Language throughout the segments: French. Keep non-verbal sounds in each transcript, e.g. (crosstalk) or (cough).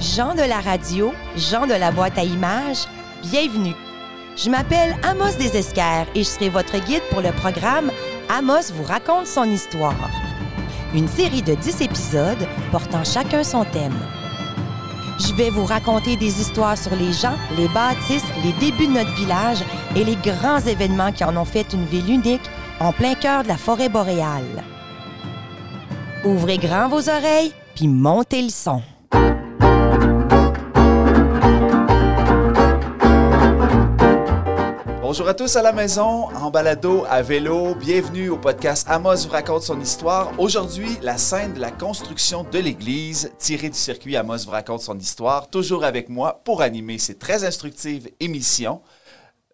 Jean de la radio, Jean de la boîte à images, bienvenue. Je m'appelle Amos Desesquers et je serai votre guide pour le programme Amos vous raconte son histoire. Une série de 10 épisodes portant chacun son thème. Je vais vous raconter des histoires sur les gens, les bâtisses, les débuts de notre village et les grands événements qui en ont fait une ville unique en plein cœur de la forêt boréale. Ouvrez grand vos oreilles, puis montez le son. Bonjour à tous à la maison, en balado, à vélo. Bienvenue au podcast Amos vous raconte son histoire. Aujourd'hui, la scène de la construction de l'église, tirée du circuit Amos vous raconte son histoire. Toujours avec moi pour animer ces très instructives émissions.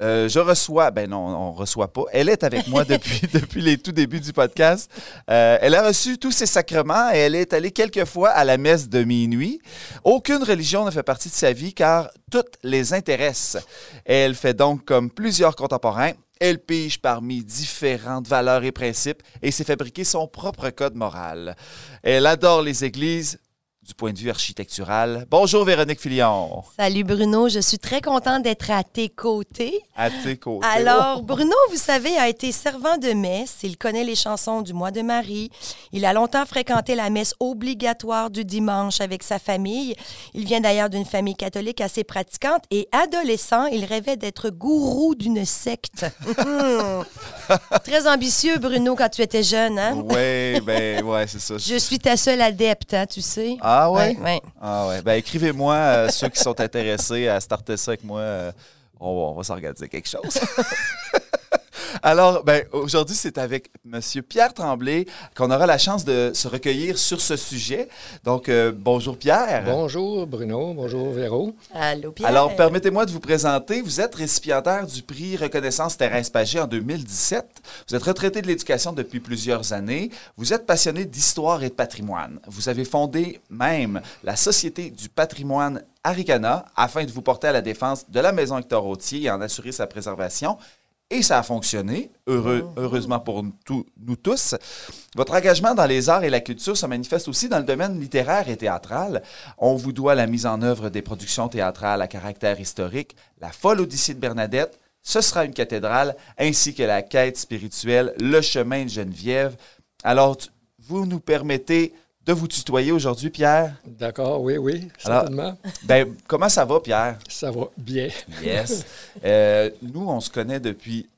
Euh, je reçois, ben non, on reçoit pas. Elle est avec moi depuis, (laughs) depuis les tout débuts du podcast. Euh, elle a reçu tous ses sacrements et elle est allée quelques fois à la messe de minuit. Aucune religion ne fait partie de sa vie car toutes les intéressent. Elle fait donc comme plusieurs contemporains. Elle pige parmi différentes valeurs et principes et s'est fabriqué son propre code moral. Elle adore les églises, du point de vue architectural. Bonjour Véronique Filion. Salut Bruno, je suis très contente d'être à tes côtés. À tes côtés. Alors, Bruno, vous savez, a été servant de messe. Il connaît les chansons du mois de Marie. Il a longtemps fréquenté la messe obligatoire du dimanche avec sa famille. Il vient d'ailleurs d'une famille catholique assez pratiquante et adolescent, il rêvait d'être gourou d'une secte. (laughs) très ambitieux, Bruno, quand tu étais jeune, hein? Oui, ben, ouais, c'est ça. Je suis ta seule adepte, hein, tu sais. Ah ouais? Ouais, ouais. Ah ouais. Ben écrivez-moi euh, ceux qui sont intéressés à starter ça avec moi. euh, on va, on va s'organiser quelque chose. (laughs) Alors, ben, aujourd'hui, c'est avec M. Pierre Tremblay qu'on aura la chance de se recueillir sur ce sujet. Donc, euh, bonjour Pierre. Bonjour Bruno, bonjour Véro. Allô, Pierre. Alors, permettez-moi de vous présenter. Vous êtes récipiendaire du prix Reconnaissance Thérèse Pagé en 2017. Vous êtes retraité de l'éducation depuis plusieurs années. Vous êtes passionné d'histoire et de patrimoine. Vous avez fondé même la Société du patrimoine Aricana afin de vous porter à la défense de la maison Hector Rotier et en assurer sa préservation. Et ça a fonctionné, heureusement pour nous, tous-. Votre engagement dans les arts et la culture se manifeste aussi dans le domaine littéraire et théâtral. On vous doit la mise en œuvre des productions théâtrales à caractère historique, La folle Odyssée de Bernadette, Ce sera une cathédrale, ainsi que la quête spirituelle, Le chemin de Geneviève. Alors, vous nous permettez de vous tutoyer aujourd'hui, Pierre? D'accord, oui, oui, Alors- certainement. Ben, comment ça va, Pierre? Ça va bien. Yes. (laughs) Euh, nous, on se connaît depuis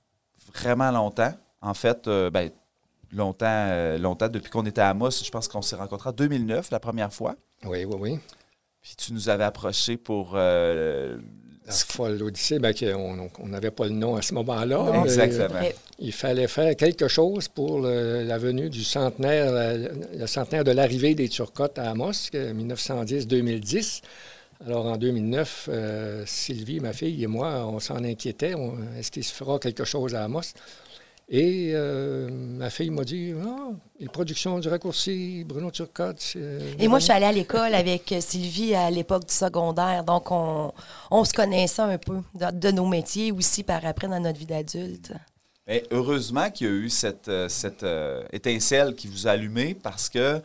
vraiment longtemps. En fait, euh, ben, longtemps, euh, longtemps, depuis qu'on était à Amos, je pense qu'on s'est rencontrés en 2009 la première fois. Oui, oui, oui. Puis tu nous avais approché pour. euh, La folle Odyssée, ben, que on on n'avait pas le nom à ce moment-là. Non. mais Exactement. Mais- Il fallait faire quelque chose pour le- la venue du centenaire, le centenaire de l'arrivée des Turcottes à Amos, que 1910-2010. Alors, en 2009, euh, Sylvie, ma fille et moi, on s'en inquiétait. On- Est-ce qu'il se fera quelque chose à Amos? Et euh, ma fille m'a dit, ah, les productions du raccourci, Bruno Turcotte. c'est- Et moi, je suis allée à l'école avec euh, Sylvie à l'époque du secondaire, donc on, on se connaissait un peu de, de nos métiers aussi par après dans notre vie d'adulte. Mais heureusement qu'il y a eu cette, euh, cette euh, étincelle qui vous a allumé parce que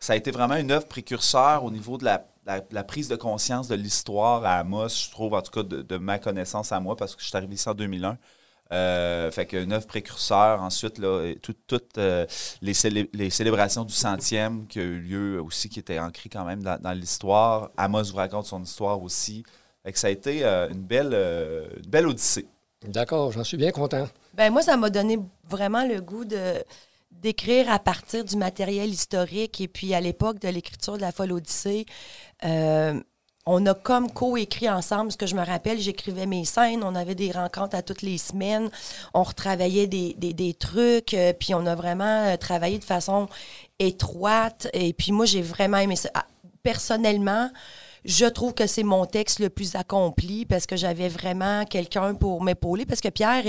ça a été vraiment une œuvre précurseur au niveau de la, la- la prise de conscience de l'histoire à Amos, je trouve, en tout cas de, de ma connaissance à moi, parce que je suis arrivé ici en 2001. Euh, fait qu'une œuvre précurseur. Ensuite, tout- toutes euh, les, célé- les célébrations du centième qui a eu lieu aussi, qui étaient ancrées quand même dans, dans l'histoire. Amos vous raconte son histoire aussi. Fait que ça a été euh, une, belle, euh, une belle odyssée. D'accord, j'en suis bien content. Ben moi, ça m'a donné vraiment le goût de d'écrire à partir du matériel historique. Et puis, à l'époque de l'écriture de la folle Odyssée, euh, on a comme co-écrit ensemble. Ce que je me rappelle, j'écrivais mes scènes, on avait des rencontres à toutes les semaines, on retravaillait des, trucs, euh, puis on a vraiment euh, travaillé de façon étroite. Et puis moi, j'ai vraiment aimé ça. Ah, Personnellement, je trouve que c'est mon texte le plus accompli parce que j'avais vraiment quelqu'un pour m'épauler. Parce que Pierre,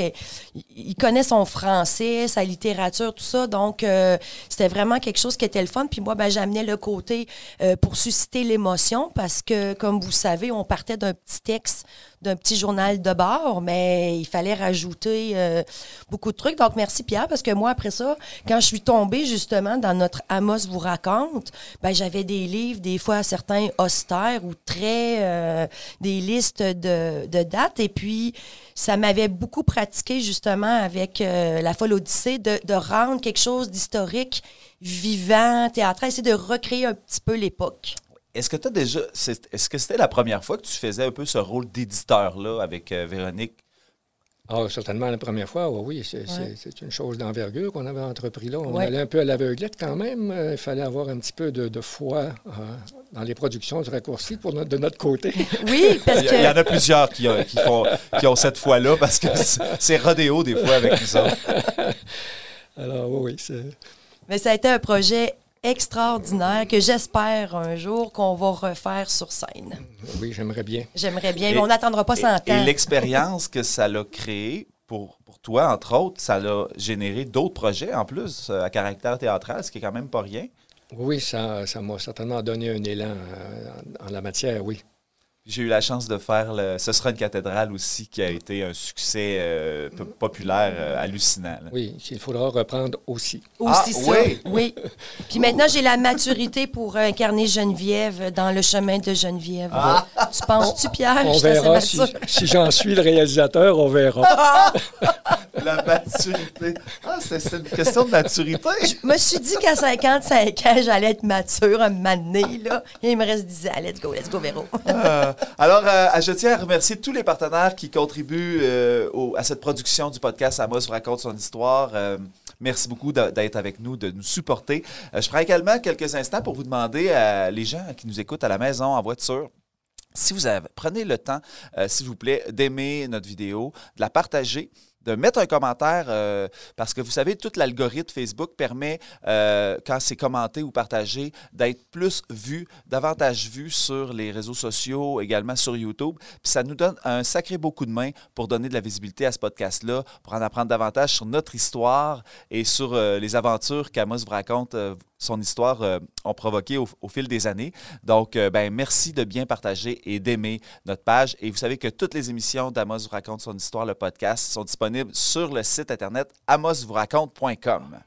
il connaît son français, sa littérature, tout ça. Donc, euh, c'était vraiment quelque chose qui était le fun. Puis moi, ben, j'amenais le côté euh, pour susciter l'émotion parce que, comme vous savez, on partait d'un petit texte d'un petit journal de bord, mais il fallait rajouter euh, beaucoup de trucs. Donc, merci Pierre, parce que moi, après ça, quand je suis tombée justement dans notre Amos vous raconte, ben, j'avais des livres, des fois certains austères ou très, euh, des listes de, de dates. Et puis, ça m'avait beaucoup pratiqué justement avec euh, la folle Odyssée de, de rendre quelque chose d'historique, vivant, théâtral, essayer de recréer un petit peu l'époque. Est-ce que tu déjà. Est-ce que c'était la première fois que tu faisais un peu ce rôle d'éditeur-là avec euh, Véronique? Ah, certainement la première fois, oui, c'est une chose d'envergure qu'on avait entrepris là. On allait un peu à l'aveuglette quand même. Euh, il fallait avoir un petit peu de, foi euh, dans les productions du raccourci pour de notre côté. (laughs) Oui, parce que... Il y, en a plusieurs qui, qui, font, qui ont cette foi-là parce que c'est rodéo des fois avec nous autres. (laughs) Alors oui, c'est... Mais ça a été un projet extraordinaire que j'espère un jour qu'on va refaire sur scène. Oui, j'aimerais bien. J'aimerais bien, mais on n'attendra pas 100 ans. Et l'expérience que ça l'a créée pour, pour toi, entre autres, ça l'a généré d'autres projets en plus à caractère théâtral, ce qui est quand même pas rien. Oui, ça m'a certainement donné un élan euh, en la matière, oui. J'ai eu la chance de faire le Ce sera une cathédrale aussi, qui a été un succès euh, populaire euh, hallucinant. Oui, il faudra reprendre aussi. Aussi ah, ça. Oui. oui. Puis maintenant, j'ai la maturité pour incarner Geneviève dans le chemin de Geneviève. Ah. Tu penses-tu, Pierre? On verra. Si, si j'en suis le réalisateur, on verra. (laughs) la maturité. Ah, c'est une question de maturité. Je me suis dit qu'à 55 ans, j'allais être mature un moment donné, là. Et il me reste 10 ans. Let's go, let's go, Véro. (laughs) Alors, euh, je tiens à remercier tous les partenaires qui contribuent euh, à cette production du podcast Amos vous raconte son histoire. Euh, merci beaucoup d'être avec nous, de nous supporter. je prends également quelques instants pour vous demander à les gens qui nous écoutent à la maison, en voiture, si vous avez, prenez le temps, s'il vous plaît, d'aimer notre vidéo, de la partager de mettre un commentaire euh, parce que vous savez, tout l'algorithme Facebook permet, euh, quand c'est commenté ou partagé, d'être plus vu, davantage vu sur les réseaux sociaux, également sur YouTube. Puis ça nous donne un sacré beau coup de main pour donner de la visibilité à ce podcast-là, pour en apprendre davantage sur notre histoire et sur euh, les aventures qu'Amos vous raconte son histoire euh, ont provoqué au, fil des années. Donc, euh, ben, merci de bien partager et d'aimer notre page. Et vous savez que toutes les émissions d'Amos vous raconte son histoire, le podcast, sont disponibles sur le site internet amosvouraconte.com.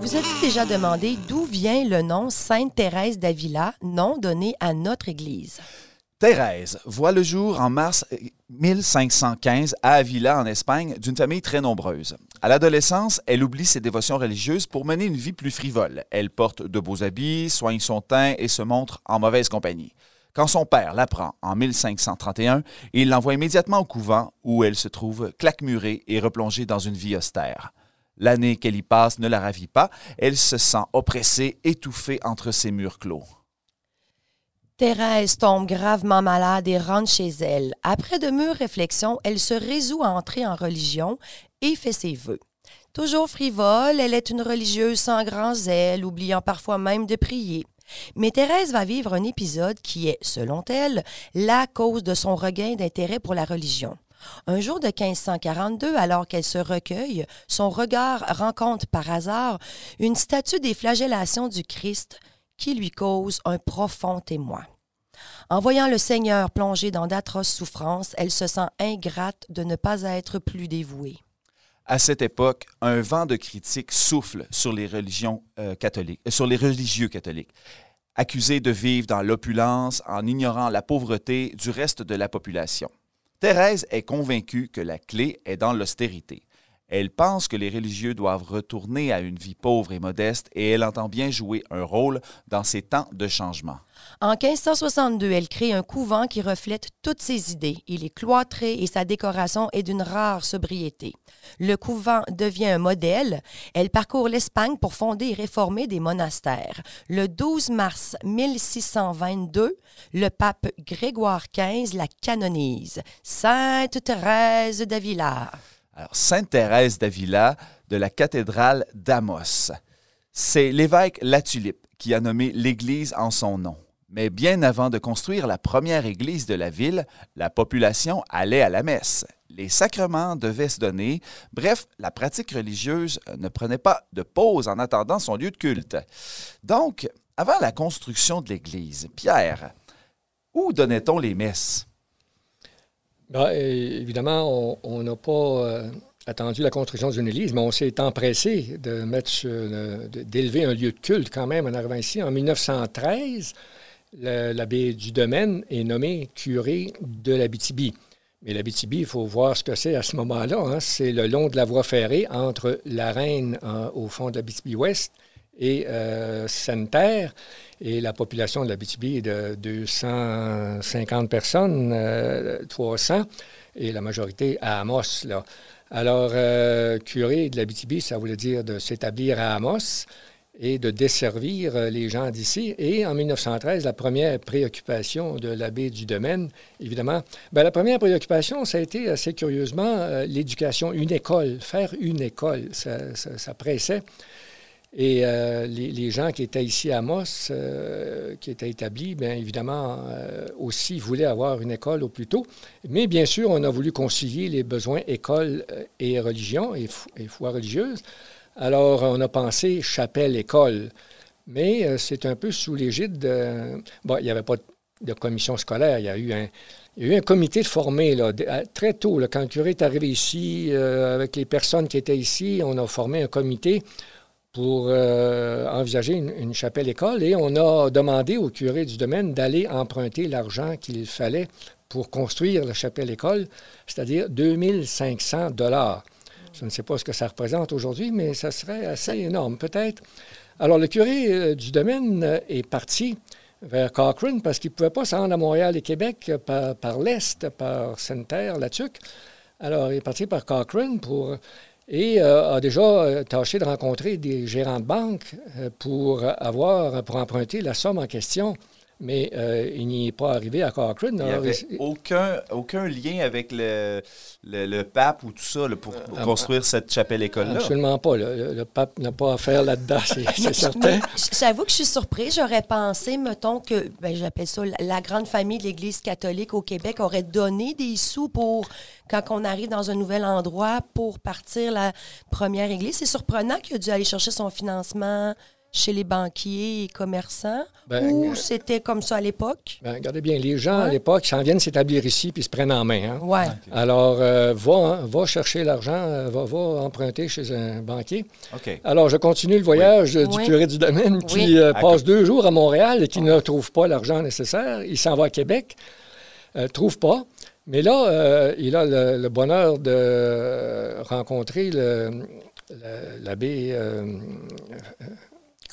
Vous avez déjà demandé d'où vient le nom Sainte Thérèse d'Avila, nom donné à notre Église. Thérèse voit le jour en mars 1515 à Avila, en Espagne, d'une famille très nombreuse. À l'adolescence, elle oublie ses dévotions religieuses pour mener une vie plus frivole. Elle porte de beaux habits, soigne son teint et se montre en mauvaise compagnie. Quand son père l'apprend en 1531, il l'envoie immédiatement au couvent où elle se trouve claquemurée et replongée dans une vie austère. L'année qu'elle y passe ne la ravit pas, elle se sent oppressée, étouffée entre ses murs clos. Thérèse tombe gravement malade et rentre chez elle. Après de mûres réflexions, elle se résout à entrer en religion et fait ses vœux. Toujours frivole, elle est une religieuse sans grand zèle, oubliant parfois même de prier. Mais Thérèse va vivre un épisode qui est, selon elle, la cause de son regain d'intérêt pour la religion. Un jour de 1542, alors qu'elle se recueille, son regard rencontre par hasard une statue des flagellations du Christ qui lui cause un profond émoi. En voyant le Seigneur plongé dans d'atroces souffrances, elle se sent ingrate de ne pas être plus dévouée. À cette époque, un vent de critique souffle sur les religions euh, catholiques, euh, sur les religieux catholiques, accusés de vivre dans l'opulence en ignorant la pauvreté du reste de la population. Thérèse est convaincue que la clé est dans l'austérité. Elle pense que les religieux doivent retourner à une vie pauvre et modeste et elle entend bien jouer un rôle dans ces temps de changement. En 1562, elle crée un couvent qui reflète toutes ses idées. Il est cloîtré et sa décoration est d'une rare sobriété. Le couvent devient un modèle. Elle parcourt l'Espagne pour fonder et réformer des monastères. Le 12 mars 1622, le pape Grégoire XV la canonise. Sainte Thérèse d'Avila. Sainte Thérèse d'Avila de la cathédrale d'Amos. C'est l'évêque Latulippe qui a nommé l'église en son nom. Mais bien avant de construire la première église de la ville, la population allait à la messe. Les sacrements devaient se donner. Bref, la pratique religieuse ne prenait pas de pause en attendant son lieu de culte. Donc, avant la construction de l'Église, Pierre, où donnait-on les messes? Ben, évidemment, on n'a pas euh, attendu la construction d'une église, mais on s'est empressé de mettre d'élever un lieu de culte quand même en arrivant ici. En 1913, l'abbé du domaine est nommé curé de l'Abitibi. Mais l'Abitibi, il faut voir ce que c'est à ce moment-là. Hein. C'est le long de la voie ferrée entre la Reine au fond de l'Abitibi-Ouest et euh, Sainte-Terre. Et la population de l'Abitibi est de 250 personnes, 300, euh, et la majorité à Amos. Alors, euh, curé de l'Abitibi, ça voulait dire de s'établir à Amos et de desservir euh, les gens d'ici. Et en 1913, la première préoccupation de l'abbé du domaine, évidemment, bien, la première préoccupation, ça a été assez curieusement l'éducation, une école, faire une école. Ça pressait. Et euh, les, gens qui étaient ici à Moss, euh, qui étaient établis, bien évidemment, euh, aussi voulaient avoir une école au plus tôt. Mais bien sûr, on a voulu concilier les besoins école et religion et, foi religieuse. Alors, on a pensé chapelle-école. Mais c'est un peu sous l'égide de... Bon, il n'y avait pas de commission scolaire. Il y a eu un, il y a eu un comité de là, très tôt. quand le curé est arrivé ici, avec les personnes qui étaient ici, on a formé un comité pour euh, envisager une, chapelle-école et on a demandé au curé du domaine d'aller emprunter l'argent qu'il fallait pour construire la chapelle-école, c'est-à-dire 2500 dollars. Je ne sais pas ce que ça représente aujourd'hui, mais ça serait assez énorme, peut-être. Alors, le curé euh, du domaine euh, est parti vers Cochrane parce qu'il ne pouvait pas se rendre à Montréal et Québec par, l'Est, par Sainte-Terre, la Tuque. Alors, il est parti par Cochrane pour et euh, a déjà euh, tâché de rencontrer des gérants de banque euh, pour avoir, pour emprunter la somme en question mais euh, il n'y est pas arrivé à Cochrane. Il n'y avait aucun, aucun lien avec le, le, pape ou tout ça pour, euh, construire cette chapelle-école-là? Absolument pas. Le, pape n'a pas à faire là-dedans, c'est (laughs) certain. J'avoue que je suis surprise. J'aurais pensé, mettons, que, ben, j'appelle ça, la, grande famille de l'Église catholique au Québec aurait donné des sous pour, quand on arrive dans un nouvel endroit, pour partir la première Église. C'est surprenant qu'il a dû aller chercher son financement chez les banquiers et commerçants ben, ou c'était comme ça à l'époque? Ben, regardez bien, les gens à l'époque s'en viennent s'établir ici puis se prennent en main. Hein? Ouais. Alors, euh, va, hein, va, chercher l'argent, euh, va, va, emprunter chez un banquier. OK. Alors, je continue le voyage du curé du domaine qui euh, passe deux jours à Montréal et qui ne trouve pas l'argent nécessaire. Il s'en va à Québec, ne trouve pas. Mais là, il a le, bonheur de rencontrer l'abbé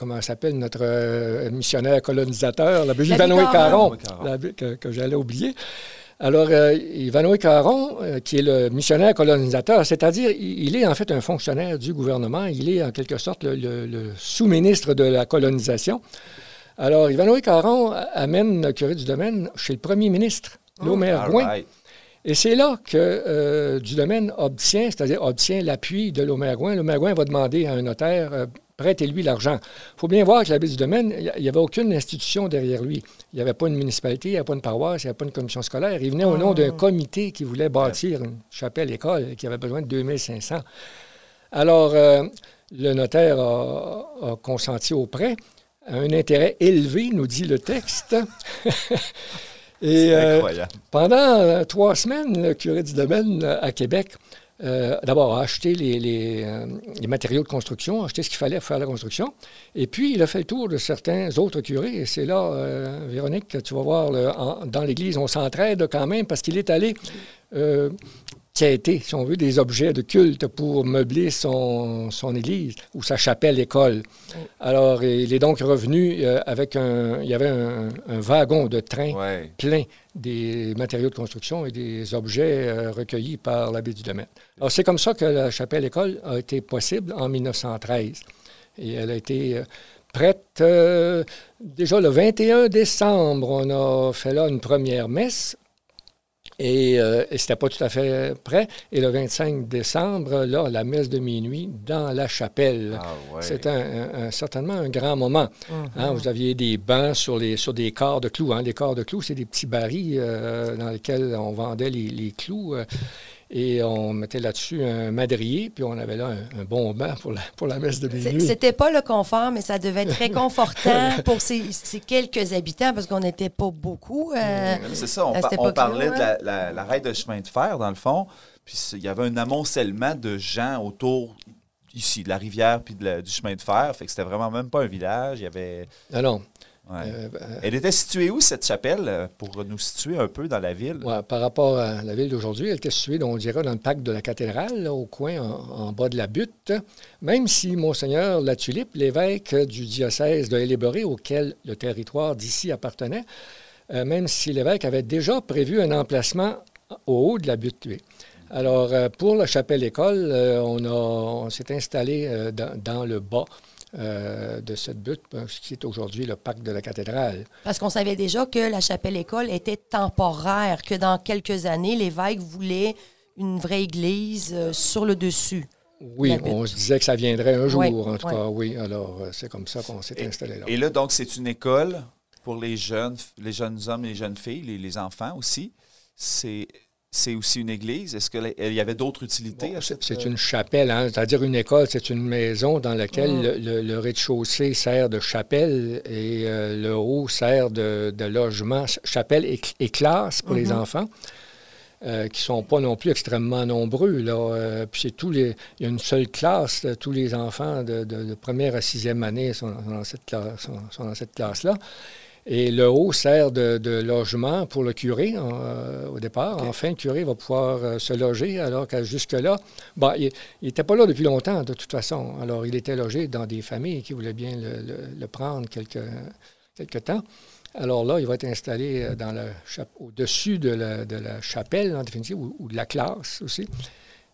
comment s'appelle notre euh, missionnaire colonisateur, l'abbé Ivanoé Caron, que, que j'allais oublier. Alors, euh, Ivanoé Caron, euh, qui est le missionnaire colonisateur, c'est-à-dire, il est en fait un fonctionnaire du gouvernement, il est en quelque sorte le, sous-ministre de la colonisation. Alors, Ivanoé Caron amène le curé du domaine chez le premier ministre, oh, Lomer Gouin. Et c'est là que du domaine obtient, c'est-à-dire obtient l'appui de Lomer Gouin. Lomer Gouin va demander à un notaire prêtez-lui l'argent. Il faut bien voir que l'abbé du domaine, il n'y avait aucune institution derrière lui. Il n'y avait pas une municipalité, il n'y avait pas une paroisse, il n'y avait pas une commission scolaire. Il venait au nom d'un ah. comité qui voulait bâtir une chapelle-école qui avait besoin de 2500. Alors, euh, le notaire a, consenti au prêt à un intérêt élevé, nous dit le texte. (laughs) Et euh, pendant euh, trois semaines, le curé du domaine à Québec euh, d'abord, acheter les, euh, les, matériaux de construction, acheter ce qu'il fallait pour faire la construction. Et puis, il a fait le tour de certains autres curés. Et c'est là, euh, Véronique, tu vas voir, dans l'Église, on s'entraide quand même parce qu'il est allé qui a été, si on veut, des objets de culte pour meubler son, son église ou sa chapelle-école. Alors, il est donc revenu euh, avec un... Il y avait un, wagon de train plein des matériaux de construction et des objets euh, recueillis par l'abbé du domaine. Alors, c'est comme ça que la chapelle-école a été possible en 1913. Et elle a été... Euh, prête. déjà le 21 décembre, on a fait là une première messe et, euh, et c'était pas tout à fait prêt. Et le 25 décembre, là, la messe de minuit dans la chapelle. Ah, C'était un, certainement un grand moment. Mhm. Hein, vous aviez des bancs sur, les, sur des corps de clous. Hein. Les corps de clous, c'est des petits barils euh, dans lesquels on vendait les, les clous. Euh. Et on mettait là-dessus un madrier, puis on avait là un, bon banc pour la, pour la messe de minuit. C'était pas le confort, mais ça devait être très (laughs) confortant pour ces, quelques habitants, parce qu'on n'était pas beaucoup. Euh, c'est ça, on, parlait de la, la, la de chemin de fer, dans le fond. Puis il y avait un amoncellement de gens autour ici, de la rivière puis du chemin de fer. Fait que c'était vraiment même pas un village. Il y avait. Ah non. Euh, elle était située où, cette chapelle, euh, pour nous situer un peu dans la ville? par rapport à la ville d'aujourd'hui, elle était située, on dirait, dans le parc de la cathédrale, au coin en, bas de la butte. Même si Monseigneur La Tulipe, l'évêque du diocèse de Héléboré, auquel le territoire d'ici appartenait, euh, même si l'évêque avait déjà prévu un emplacement au haut de la butte. Alors, pour la chapelle-école, on, on s'est installé dans, le bas euh, de cette butte, ce qui est aujourd'hui le parc de la cathédrale. Parce qu'on savait déjà que la chapelle-école était temporaire, que dans quelques années, l'évêque voulait une vraie église euh, sur le dessus. Oui, on se disait que ça viendrait un jour, en tout cas, oui. Alors, euh, c'est comme ça qu'on s'est installé là. Et là, donc, c'est une école pour les jeunes, les jeunes hommes et les jeunes filles, les, les enfants aussi. C'est c'est aussi une église? Est-ce qu'il y avait d'autres utilités C'est une chapelle, hein? c'est-à-dire une école, c'est une maison dans laquelle mm. le, rez-de-chaussée sert de chapelle et euh, le haut sert de, logement. Chapelle et, classe pour les mm-hmm. enfants. Euh, qui ne sont pas non plus extrêmement nombreux. Là. Euh, puis c'est tous les, il y a une seule classe, tous les enfants de, première à sixième année sont, dans cette classe, sont dans cette classe-là. Et le haut sert de, logement pour le curé euh, au départ. Enfin, le curé va pouvoir euh, se loger, alors que jusque-là, bah, il n'était pas là depuis longtemps, de toute façon. Alors, il était logé dans des familles qui voulaient bien le, prendre quelque, quelque temps. Alors là, il va être installé euh, au-dessus de la, chapelle, en définitive, ou, de la classe aussi.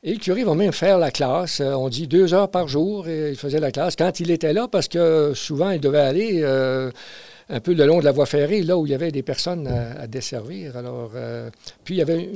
Et le curé va même faire la classe. On dit deux heures par jour, et il faisait la classe quand il était là, parce que souvent, il devait aller un peu le long de la voie ferrée, là où il y avait des personnes à, desservir. Alors, euh, puis il y avait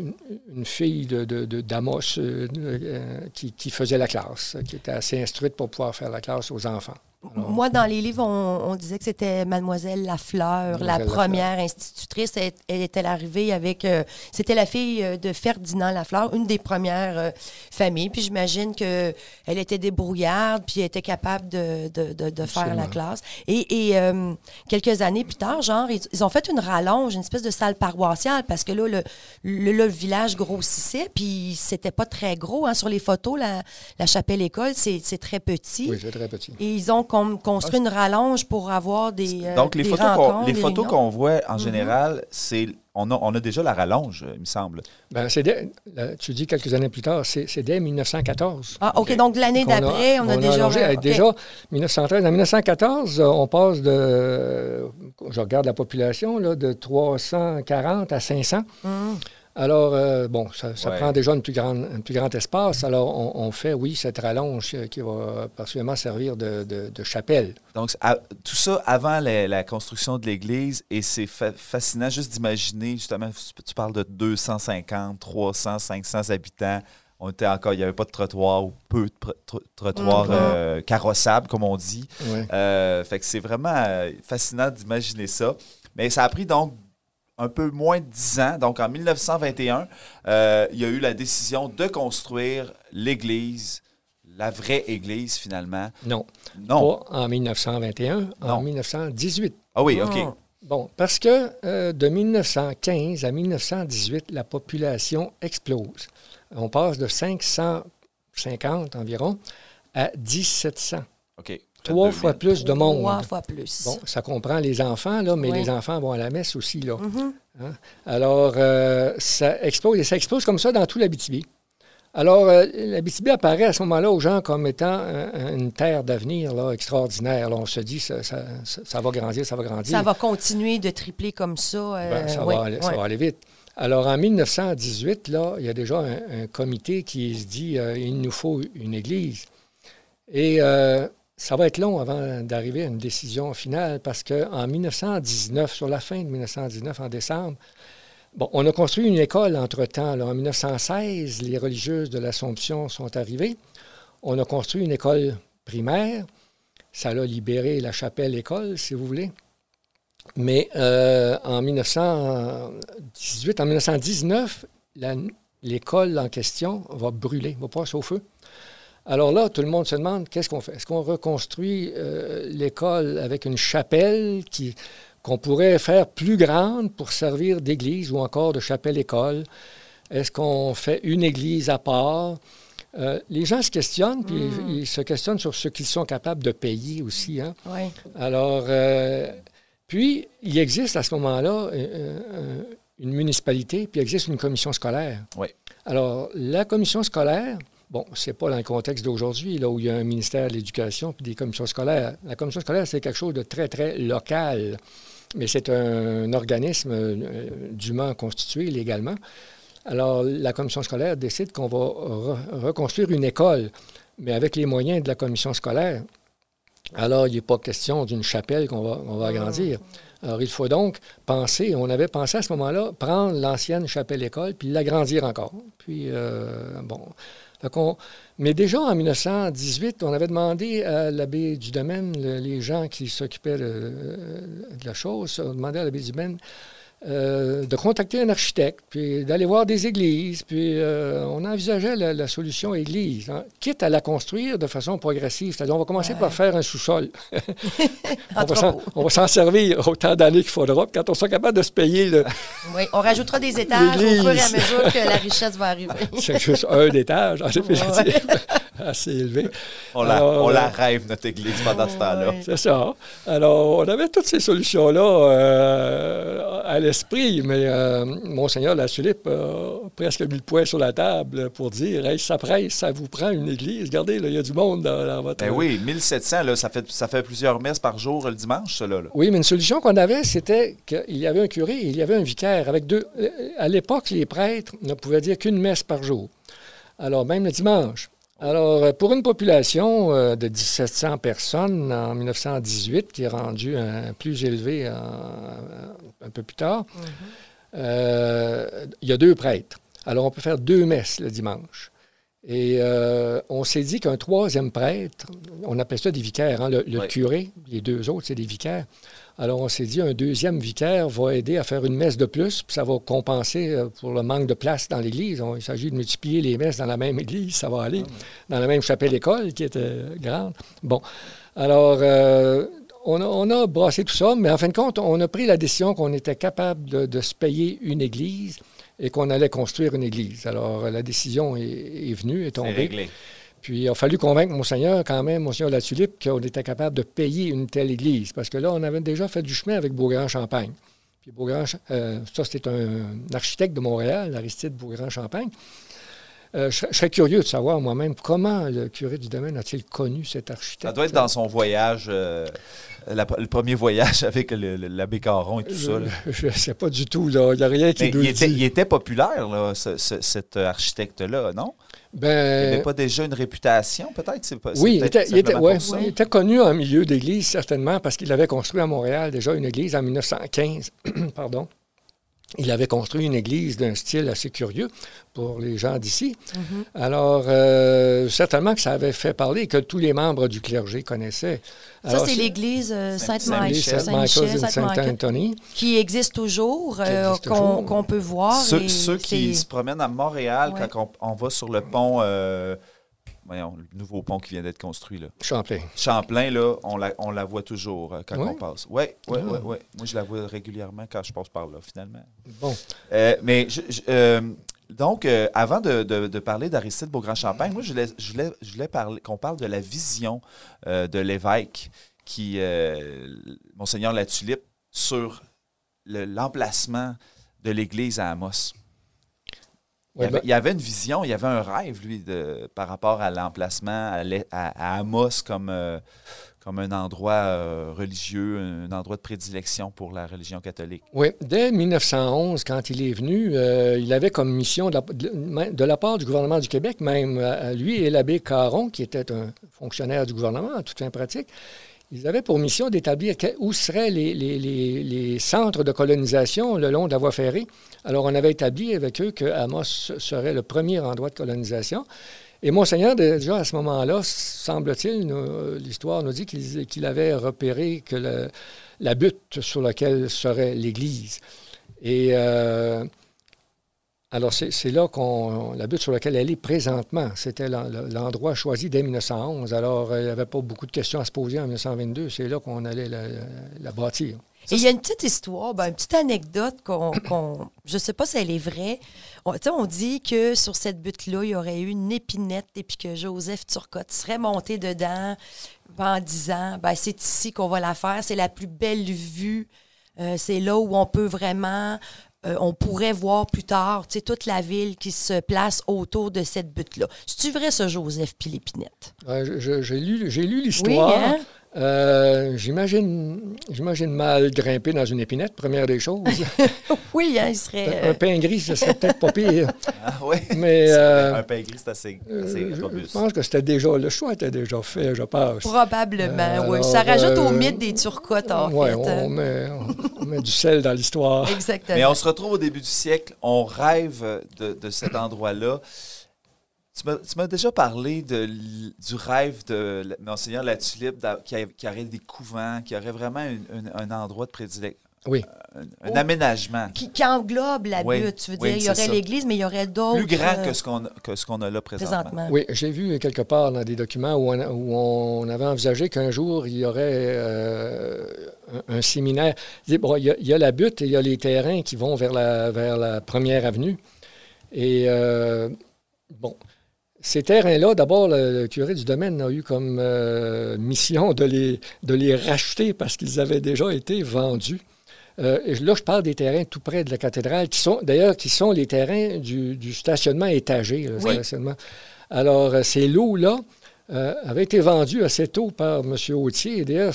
une, fille de, d'Amos euh, euh, qui, qui, faisait la classe, qui était assez instruite pour pouvoir faire la classe aux enfants. Moi, dans les livres, on, disait que c'était Mademoiselle Lafleur, la première institutrice. Elle, était arrivée avec. Euh, c'était la fille euh, de Ferdinand Lafleur, une des premières euh, familles. Puis j'imagine qu'elle était débrouillarde, puis elle était capable de, de, faire la classe. Et, et quelques années plus tard, genre, ils, ont fait une rallonge, une espèce de salle paroissiale, parce que là, le, le, village grossissait, puis c'était pas très gros. Hein, sur les photos, la, la chapelle-école, c'est très petit. Oui, c'est très petit. Et ils ont construit une rallonge pour avoir des. Euh, Donc, les photos qu'on, les photos qu'on voit en mhm. général, c'est. On a, on a, déjà la rallonge, il me semble. Ben, c'est tu dis quelques années plus tard, c'est, dès 1914. Ah, OK. Donc, l'année d'après, on, a, déjà. A Déjà, 1913. En 1914, on passe de. Je regarde la population, là, de 340 à 500. Alors, euh, bon, ça, prend déjà une plus grande, un plus grand espace. Alors, on, fait, oui, cette rallonge qui va particulièrement servir de, chapelle. Donc, tout ça avant la, construction de l'église, et c'est fascinant juste d'imaginer, justement, tu parles de 250, 300, 500 habitants. On était encore, il n'y avait pas de trottoir ou peu de trottoirs mm-hmm. euh, carrossables, comme on dit. Euh, fait que c'est vraiment fascinant d'imaginer ça. Mais ça a pris donc un peu moins de 10 ans, donc en 1921, euh, il y a eu la décision de construire l'église, la vraie église finalement. Non. Non. Pas en 1921, en 1918. Ah oui, OK. Ah. Bon, parce que euh, de 1915 à 1918, la population explose. On passe de 550 environ à 1700. OK. Trois fois plus de monde. Trois fois plus. Bon, ça comprend les enfants, là, mais les enfants vont à la messe aussi. Là. Mm-hmm. Hein? Alors, euh, ça explose, et ça explose comme ça dans tout l'Abitibi. Alors, euh, l'Abitibi apparaît à ce moment-là aux gens comme étant une terre d'avenir là, extraordinaire. on se dit, ça, ça, ça, va grandir, ça va grandir. Ça va continuer de tripler comme ça. Euh, ben, ça, va aller, ça, va aller, vite. Alors, en 1918, là, il y a déjà un, comité qui se dit, il nous faut une église. Et ça va être long avant d'arriver à une décision finale parce qu'en 1919, sur la fin de 1919, en décembre, bon, on a construit une école entre-temps. En 1916, les religieuses de l'Assomption sont arrivées. On a construit une école primaire. Ça a libéré la chapelle-école, si vous voulez. Mais euh, en 1918, en 1919, l'école en question va brûler, va passer au feu. Alors là, tout le monde se demande qu'est-ce qu'on fait? Est-ce qu'on reconstruit euh, l'école avec une chapelle qui, qu'on pourrait faire plus grande pour servir d'église ou encore de chapelle-école? Est-ce qu'on fait une église à part? Euh, les gens se questionnent, puis Mm. ils, ils se questionnent sur ce qu'ils sont capables de payer aussi. Hein? Oui. Alors, euh, puis, il existe à ce moment-là une municipalité, puis il existe une commission scolaire. Oui. Alors, la commission scolaire, bon, c'est pas dans le contexte d'aujourd'hui, là où il y a un ministère de l'Éducation puis des commissions scolaires. La commission scolaire, c'est quelque chose de très, très local, mais c'est un, organisme euh, dûment constitué légalement. Alors, la commission scolaire décide qu'on va re- reconstruire une école, mais avec les moyens de la commission scolaire. Alors, il n'est pas question d'une chapelle qu'on va, on va agrandir. Alors, il faut donc penser, on avait pensé à ce moment-là, prendre l'ancienne chapelle-école puis l'agrandir encore. Puis, euh, bon. Mais déjà en 1918, on avait demandé à l'abbé du domaine, le- les gens qui s'occupaient de, de la chose, on demandait à l'abbé du euh, de contacter un architecte, puis d'aller voir des églises, puis euh, on envisageait la, la solution église, hein, quitte à la construire de façon progressive. C'est-à-dire, on va commencer Ouais. par faire un sous-sol. (laughs) on, va s'en, servir autant d'années qu'il faudra, puis quand on sera capable de se payer, le- Oui, on rajoutera des étages au fur et à mesure que la richesse va arriver. (laughs) c'est juste un étage, en définitive, (laughs) assez élevé. On la, Alors, on la euh, rêve, notre église, pendant ce temps-là. Ouais. C'est ça. Alors, on avait toutes ces solutions-là euh, à l'esprit, mais euh, Monseigneur La Tulipe a presque mis le poing sur la table pour dire Hey, ça presse, ça vous prend une église. Regardez, il y a du monde dans, dans votre. Ben oui, 1700, là, ça, fait, ça fait plusieurs messes par jour le dimanche, cela. Là. Oui, mais une solution qu'on avait, c'était qu'il y avait un curé et il y avait un vicaire. Avec deux. euh, À l'époque, les prêtres ne pouvaient dire qu'une messe par jour. Alors, même le dimanche. Alors, euh, pour une population euh, de 1700 personnes en 1918, qui est rendue plus élevée un peu plus tard, euh, il y a deux prêtres. Alors, on peut faire deux messes le dimanche. Et euh, on s'est dit qu'un troisième prêtre, on appelle ça des vicaires, hein, le, curé, les deux autres, c'est des vicaires. Alors, on s'est dit, un deuxième vicaire va aider à faire une messe de plus, puis ça va compenser euh, pour le manque de place dans l'Église. Il s'agit de multiplier les messes dans la même Église, ça va aller, dans la même chapelle-école qui était grande. Bon, alors, euh, on, a, on a brassé tout ça, mais en fin de compte, on a pris la décision qu'on était capable de, de se payer une Église et qu'on allait construire une Église. Alors, la décision est, est venue, est C'est tombée. réglé. Puis il a fallu convaincre Monseigneur, quand même, Monseigneur La Tulipe, qu'on était capable de payer une telle église. Parce que là, on avait déjà fait du chemin avec Beaugrand-Champagne. Puis Beaugrand, euh, ça, c'était un architecte de Montréal, Aristide Beaugrand-Champagne. Euh, je, serais- je serais curieux de savoir moi-même comment le curé du domaine a-t-il connu cet architecte. Ça doit être dans son voyage, euh, la- le premier voyage (laughs) avec l'abbé Caron et tout ça. là. (laughs) Je ne sais pas du tout. là. Il n'y a rien qui Mais nous il était, dit. il était populaire, là, ce- ce- cet architecte-là, non? Il Ben, n'avait pas déjà une réputation, peut-être? Oui, il était, il, ouais, ça. il était connu en milieu d'église, certainement, parce qu'il avait construit à Montréal déjà une église en 1915. (clears throat) Pardon. Il avait construit une église d'un style assez curieux pour les gens d'ici. Mhm. Alors, euh, certainement que ça avait fait parler et que tous les membres du clergé connaissaient. Ça, c'est l'église euh, Saint-Michel. Saint-Michel, Saint-Michel, Saint-Anthony. qui existe toujours, euh, qu'on toujours. qu'on peut voir. Ceux, et ceux qui se promènent à Montréal, Ouais. quand on, on va sur le pont, euh, voyons, le nouveau pont qui vient d'être construit, là. Champlain. Champlain, là, on la, on la voit toujours euh, quand on passe. Oui, oui, Ah. oui, oui. Moi, je la vois régulièrement quand je passe par là, finalement. Bon. Euh, mais je- je- euh, donc, euh, avant de, de- de parler d'Aristide Beaugrand-Champagne, moi, je voulais, je voulais, je voulais parler, qu'on parle de la vision de l'évêque, qui, Monseigneur La Tulipe, sur le- l'emplacement de l'Église à Amos. Il avait, ben, il avait une vision, il y avait un rêve, lui, de, par rapport à l'emplacement à, à- à Amos comme, euh, comme un endroit euh, religieux, un endroit de prédilection pour la religion catholique. Oui, dès 1911, quand il est venu, euh, il avait comme mission de la, de- de la part du gouvernement du Québec, même lui et l'abbé Caron, qui était un fonctionnaire du gouvernement en toute fin pratique, ils avaient pour mission d'établir où seraient les, centres de colonisation le long de la voie ferrée. Alors, on avait établi avec eux que Amos serait le premier endroit de colonisation. Et Monseigneur, déjà à ce moment-là, semble-t-il, l'histoire nous dit qu'il avait repéré que la butte sur laquelle serait l'Église. Et euh, Alors, c'est là qu'on. La butte sur laquelle elle est présentement, c'était l'endroit choisi dès 1911. Alors, il n'y avait pas beaucoup de questions à se poser en 1922. C'est là qu'on allait la, bâtir. Et il y a une petite histoire, ben, une petite anecdote qu'on. (coughs) je ne sais pas si elle est vraie. On, on dit que sur cette butte-là, il y aurait eu une épinette et puis que Joseph Turcotte serait monté dedans en disant ben, c'est ici qu'on va la faire, c'est la plus belle vue. Euh, c'est là où on peut vraiment euh, on pourrait voir plus tard toute la ville qui se place autour de cette butte-là. C'est-tu vrai, ce Joseph Pilépinette? j'ai lu, lu l'histoire. Oui, hein? Euh, j'imagine, j'imagine mal grimper dans une épinette, première des choses. (laughs) oui, hein, il serait. Un pain gris, ce serait peut-être pas pire. (laughs) Ah oui. Mais, (laughs) euh, un pain gris, c'est assez, assez robuste. Je pense que c'était déjà, le choix était déjà fait, je pense. Probablement, oui. Ça rajoute au mythe des turcottes, en fait. Oui, on met, on, met du sel dans l'histoire. Exactement. Mais on se retrouve au début du siècle, on rêve de, de cet endroit-là. Tu m'as déjà parlé de, du rêve de Monseigneur La Tulipe qui, qui, aurait des couvents, qui aurait vraiment un endroit de prédilection. Oui. Un, oh. aménagement. Qui, englobe la butte, tu veux dire. Il y aurait l'église, mais il y aurait d'autres. Plus grand que ce qu'on ce qu'on a là présentement. Oui, j'ai vu quelque part dans des documents où on, où on avait envisagé qu'un jour, il y aurait euh, un, séminaire. Bon, il, y a, la butte et il y a les terrains qui vont vers la, vers la première avenue. Et, euh, bon, ces terrains-là, d'abord, le, curé du domaine a eu comme euh, mission de les, de les racheter parce qu'ils avaient déjà été vendus. Euh, là, je parle des terrains tout près de la cathédrale, qui sont d'ailleurs qui sont les terrains du, stationnement étagé. Alors, euh, ces lots-là, euh, avait été vendu assez tôt par M. Autier. D'ailleurs,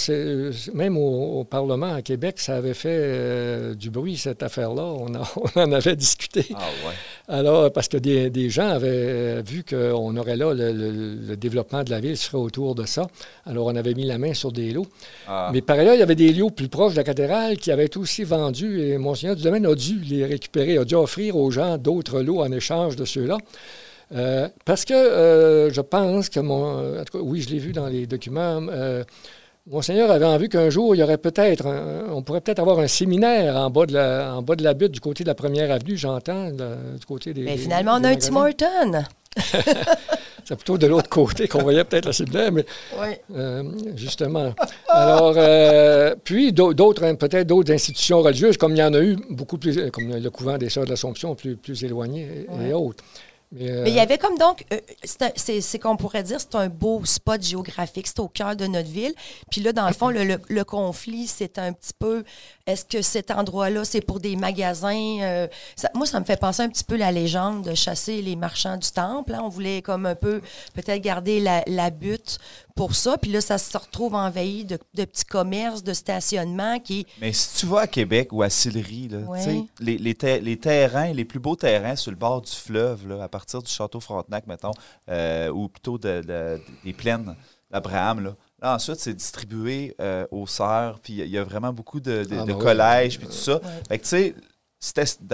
même au, Parlement à Québec, ça avait fait euh, du bruit, cette affaire-là. On, (laughs) en avait discuté. Ah, ouais. Alors, parce que des, gens avaient vu qu'on aurait là le, développement de la ville serait autour de ça. Alors, on avait mis la main sur des lots. Ah. Mais par ailleurs, il y avait des lots plus proches de la cathédrale qui avaient été aussi vendus et Monseigneur du Domaine a dû les récupérer, a dû offrir aux gens d'autres lots en échange de ceux-là. Euh, parce que euh, je pense que mon. En tout cas, oui, je l'ai vu dans les documents. Euh, Monseigneur avait envie qu'un jour, il y aurait peut-être. On pourrait peut-être avoir un séminaire en bas, de la, en bas de la butte, du côté de la première avenue, j'entends, du côté des. Mais finalement, on a un Tim Horton. (laughs) C'est plutôt de l'autre côté qu'on voyait peut-être la séminaire, mais oui. justement. Alors, puis d'autres, hein, peut-être d'autres institutions religieuses, comme il y en a eu beaucoup plus, comme le couvent des Sœurs de l'Assomption, plus, plus éloigné et autres. Mais, il y avait comme donc, euh, c'est qu'on pourrait dire, c'est un beau spot géographique, c'est au cœur de notre ville. Puis là, dans le fond, le, conflit, c'est un petit peu, est-ce que cet endroit-là, c'est pour des magasins? Euh, moi, ça me fait penser un petit peu la légende de chasser les marchands du temple. Hein. On voulait comme un peu peut-être garder la, la butte pour ça. Puis là, ça se retrouve envahi de, petits commerces, de stationnement qui. Mais si tu vas à Québec ou à Sillery, les, les, terrains, les plus beaux terrains sur le bord du fleuve, là, à partir du château Frontenac, mettons, euh, ou plutôt de, des plaines d'Abraham, là. Ensuite, c'est distribué euh, aux sœurs, puis il y a vraiment beaucoup de, ah, ben collèges, puis tout ça. Fait que, tu sais,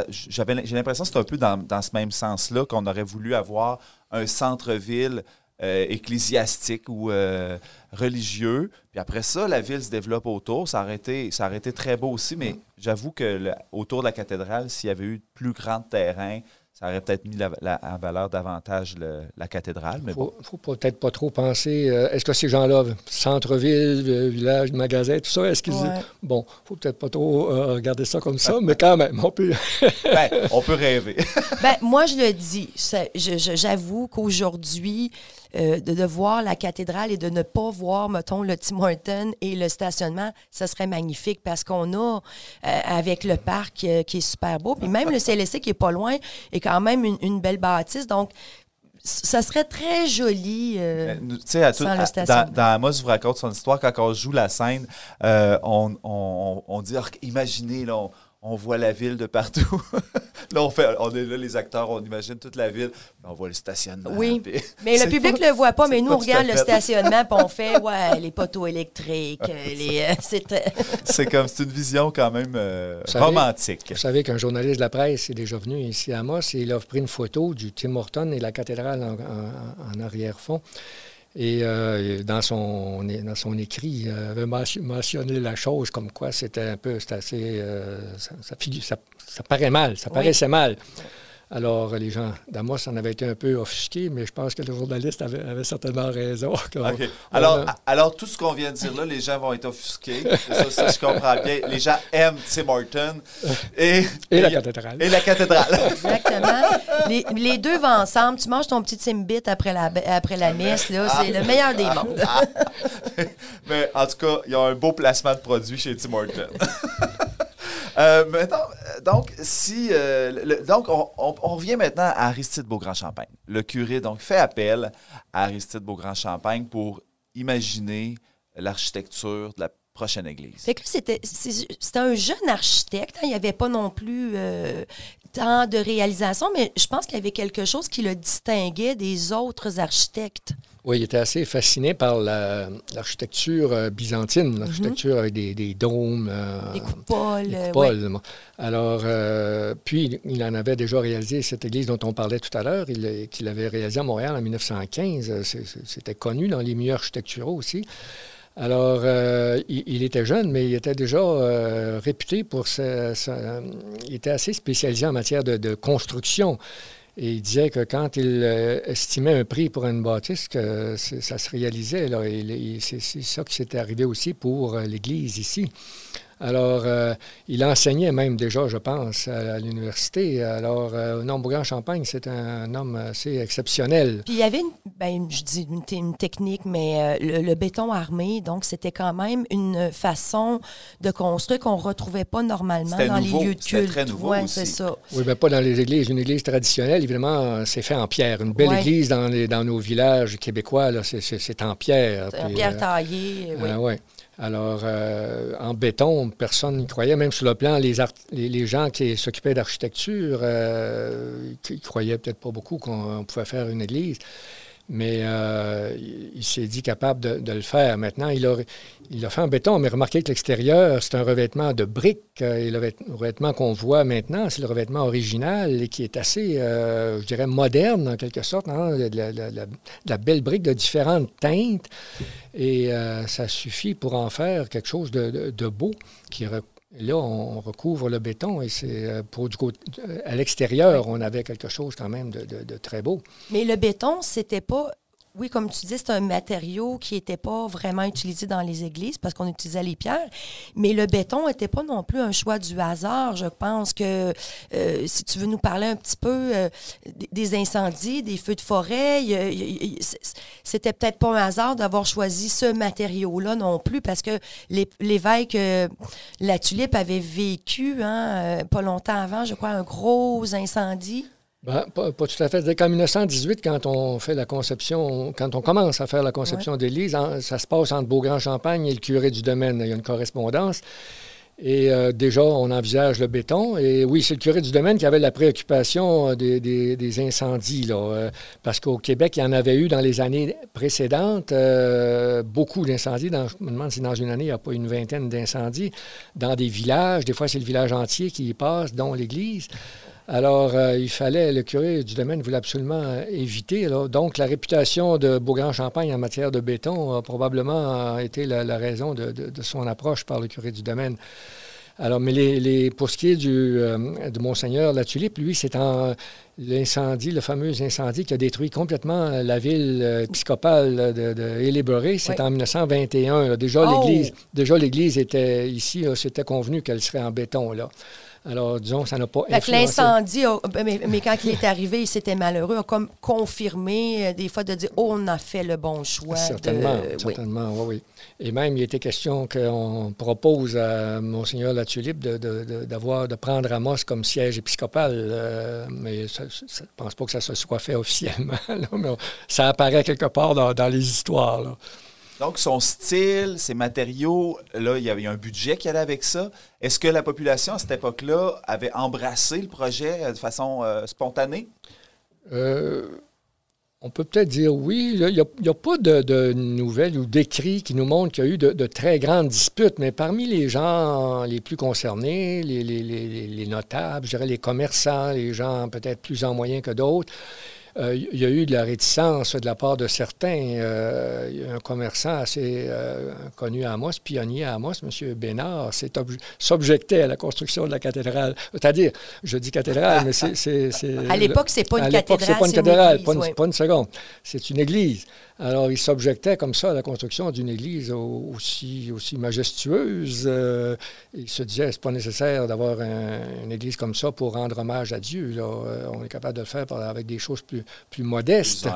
j'ai l'impression que c'est un peu dans, dans ce même sens-là qu'on aurait voulu avoir un centre-ville euh, ecclésiastique ou euh, religieux. Puis après ça, la ville se développe autour. Ça aurait été, ça aurait été très beau aussi, mais j'avoue que autour de la cathédrale, s'il y avait eu plus grand terrain, ça aurait peut-être mis la, en valeur davantage la cathédrale. Il ne faut, peut-être pas trop penser. Euh, est-ce que ces gens-là, centre-ville, village, magasin, tout ça, est-ce qu'ils. Bon, il faut peut-être pas trop regarder ça comme ça, mais quand même, on peut. (laughs) ben, on peut rêver. (laughs) ben, moi, je le dis. J'avoue qu'aujourd'hui, euh, de, voir la cathédrale et de ne pas voir, mettons, le Tim Horton et le stationnement, ça serait magnifique parce qu'on a, euh, avec le parc euh, qui est super beau, puis même le (laughs) CLSC qui est pas loin, est quand même une, belle bâtisse. Donc, ça serait très joli tu sais, dans, dans, Amos vous raconte son histoire, quand on joue la scène, on, on, on, dit, imaginez, là, on voit la ville de partout. (laughs) là, on, fait, on est là, les acteurs, on imagine toute la ville. On voit le stationnement. Oui, (laughs) mais le public ne le voit pas, mais nous, on regarde le stationnement, puis on fait, (laughs) ouais, les poteaux électriques, les... Euh, c'est comme, c'est une vision quand même euh, romantique. Vous savez qu'un journaliste de la presse est déjà venu ici à Amos et il a pris une photo du Tim Horton et la cathédrale en arrière-fond. Et euh, dans, son, dans son écrit, il avait mentionné la chose comme quoi c'était un peu, assez, euh, ça, ça, ça, paraît mal, ça paraissait mal. Alors, les gens d'Amos en avaient été un peu offusqués, mais je pense que le journaliste avait, certainement raison. (laughs) Alors, alors, tout ce qu'on vient de dire là, les gens vont être offusqués. ça, ça, je comprends bien. Les gens aiment Tim Horton et, et, la cathédrale. Et la cathédrale. (laughs) Exactement. Les, les, deux vont ensemble. Tu manges ton petit Timbit après la, après la messe. Là, c'est le meilleur des mondes. (laughs) mais en tout cas, il y a un beau placement de produit chez Tim Horton. Euh, maintenant, euh, donc, si, euh, donc on, revient maintenant à Aristide Beaugrand-Champagne. Le curé donc fait appel à Aristide Beaugrand-Champagne pour imaginer l'architecture de la prochaine église. c'était, un jeune architecte. Hein. il n'y avait pas non plus tant de réalisation, mais je pense qu'il y avait quelque chose qui le distinguait des autres architectes. Oui, il était assez fasciné par l'architecture euh, byzantine, mhm. l'architecture avec des, dômes. Euh, des coupoles. Des coupoles. Alors, euh, puis, il en avait déjà réalisé cette église dont on parlait tout à l'heure, qu'il avait réalisée à Montréal en 1915. C'était connu dans les milieux architecturaux aussi. Alors, il, était jeune, mais il était déjà réputé pour... sa, il était assez spécialisé en matière de, construction. Et il disait que quand il euh, estimait un prix pour une bâtisse, ça se réalisait. c'est ça qui s'était arrivé aussi pour euh, l'Église ici. Alors, euh, il enseignait même déjà, je pense, à, l'université. Alors, euh, non, champagne c'est un homme assez exceptionnel. Puis il y avait, une, ben, je dis une, technique, mais euh, le, béton armé, donc c'était quand même une façon de construire qu'on ne retrouvait pas normalement dans les lieux de culte. très nouveau c'est ça. Oui, mais pas dans les églises. Une église traditionnelle, évidemment, c'est fait en pierre. Une belle église dans, les, dans nos villages québécois, c'est en pierre. En pierre taillée, oui. ouais. Alors, euh, en béton, personne n'y croyait. Même sur le plan, les, gens qui s'occupaient d'architecture, euh, ils croyaient peut-être pas beaucoup qu'on pouvait faire une église mais euh, il s'est dit capable de, le faire. Maintenant, il a, il a fait en béton, mais remarquez que l'extérieur, c'est un revêtement de briques. Euh, et le revêtement qu'on voit maintenant, c'est le revêtement original et qui est assez, euh, je dirais, moderne en quelque sorte. Hein, de, la, belle brique de différentes teintes. Et ça suffit pour en faire quelque chose de, beau qui, Là, on recouvre le béton et c'est euh, pour du côté, euh, à l'extérieur, on avait quelque chose quand même de, de très beau. Mais le béton, c'était pas oui, comme tu dis, c'est un matériau qui n'était pas vraiment utilisé dans les églises parce qu'on utilisait les pierres, mais le béton n'était pas non plus un choix du hasard. Je pense que euh, si tu veux nous parler un petit peu euh, des incendies, des feux de forêt, c'était peut-être pas un hasard d'avoir choisi ce matériau-là non plus parce que l'évêque euh, La Tulipe avait vécu, hein, pas longtemps avant, je crois, un gros incendie. Ben, pas, tout à fait. C'est qu'en 1918, quand on fait la conception, quand on commence à faire la conception d'église, ça se passe entre Beaugrand-Champagne et le curé du domaine. Il y a une correspondance. Et euh, déjà, on envisage le béton. Et oui, c'est le curé du domaine qui avait la préoccupation euh, des, incendies. Là, euh, parce qu'au Québec, il y en avait eu dans les années précédentes beaucoup d'incendies. je me demande si dans une année, il n'y a pas une vingtaine d'incendies dans des villages. Des fois, c'est le village entier qui y passe, dont l'église. Alors, euh, il fallait, le curé du domaine voulait absolument euh, éviter. Donc, la réputation de Beaugrand-Champagne en matière de béton a probablement été la, raison de, son approche par le curé du domaine. Alors, mais les, pour ce qui est du, euh, de Monseigneur La Tulipe, lui, c'est en l'incendie, le fameux incendie qui a détruit complètement la ville épiscopale de, de c'est en 1921. Déjà, oh! l'église, déjà l'église était ici, c'était convenu qu'elle serait en béton. Là. Alors, disons, ça n'a pas fait l'incendie, ben, mais, quand il est arrivé, c'était malheureux, a comme confirmé, euh, des fois, de dire, oh, on a fait le bon choix. Certainement, certainement, oui. oui, Et même, il était question qu'on propose à Monseigneur La Tulipe de, de, de prendre Amos comme siège épiscopal, euh, mais je ne pense pas que ça se soit fait officiellement, (laughs) mais ça apparaît quelque part dans, dans les histoires. Là. Donc, son style, ses matériaux, là, il y avait un budget qui allait avec ça. Est-ce que la population, à cette époque-là, avait embrassé le projet euh, de façon euh, spontanée? Euh, on peut peut-être dire oui. Il n'y a, pas de, nouvelles ou d'écrits qui nous montrent qu'il y a eu de, très grandes disputes, mais parmi les gens les plus concernés, les, les, les, les notables, je dirais les commerçants, les gens peut-être plus en moyen que d'autres, euh, il y a eu de la réticence de la part de certains. Euh, il y a un commerçant assez euh, connu à Amos, pionnier à Amos, M. Bénard, s'objectait à la construction de la cathédrale. C'est-à-dire, je dis cathédrale, mais c'est... À l'époque, c'est pas une cathédrale. c'est pas une cathédrale, pas, une seconde. C'est une église. Alors, il s'objectait comme ça à la construction d'une église aussi, aussi majestueuse. Euh, il se disait, c'est pas nécessaire d'avoir une église comme ça pour rendre hommage à Dieu. Euh, on est capable de le faire avec des choses plus, plus modestes.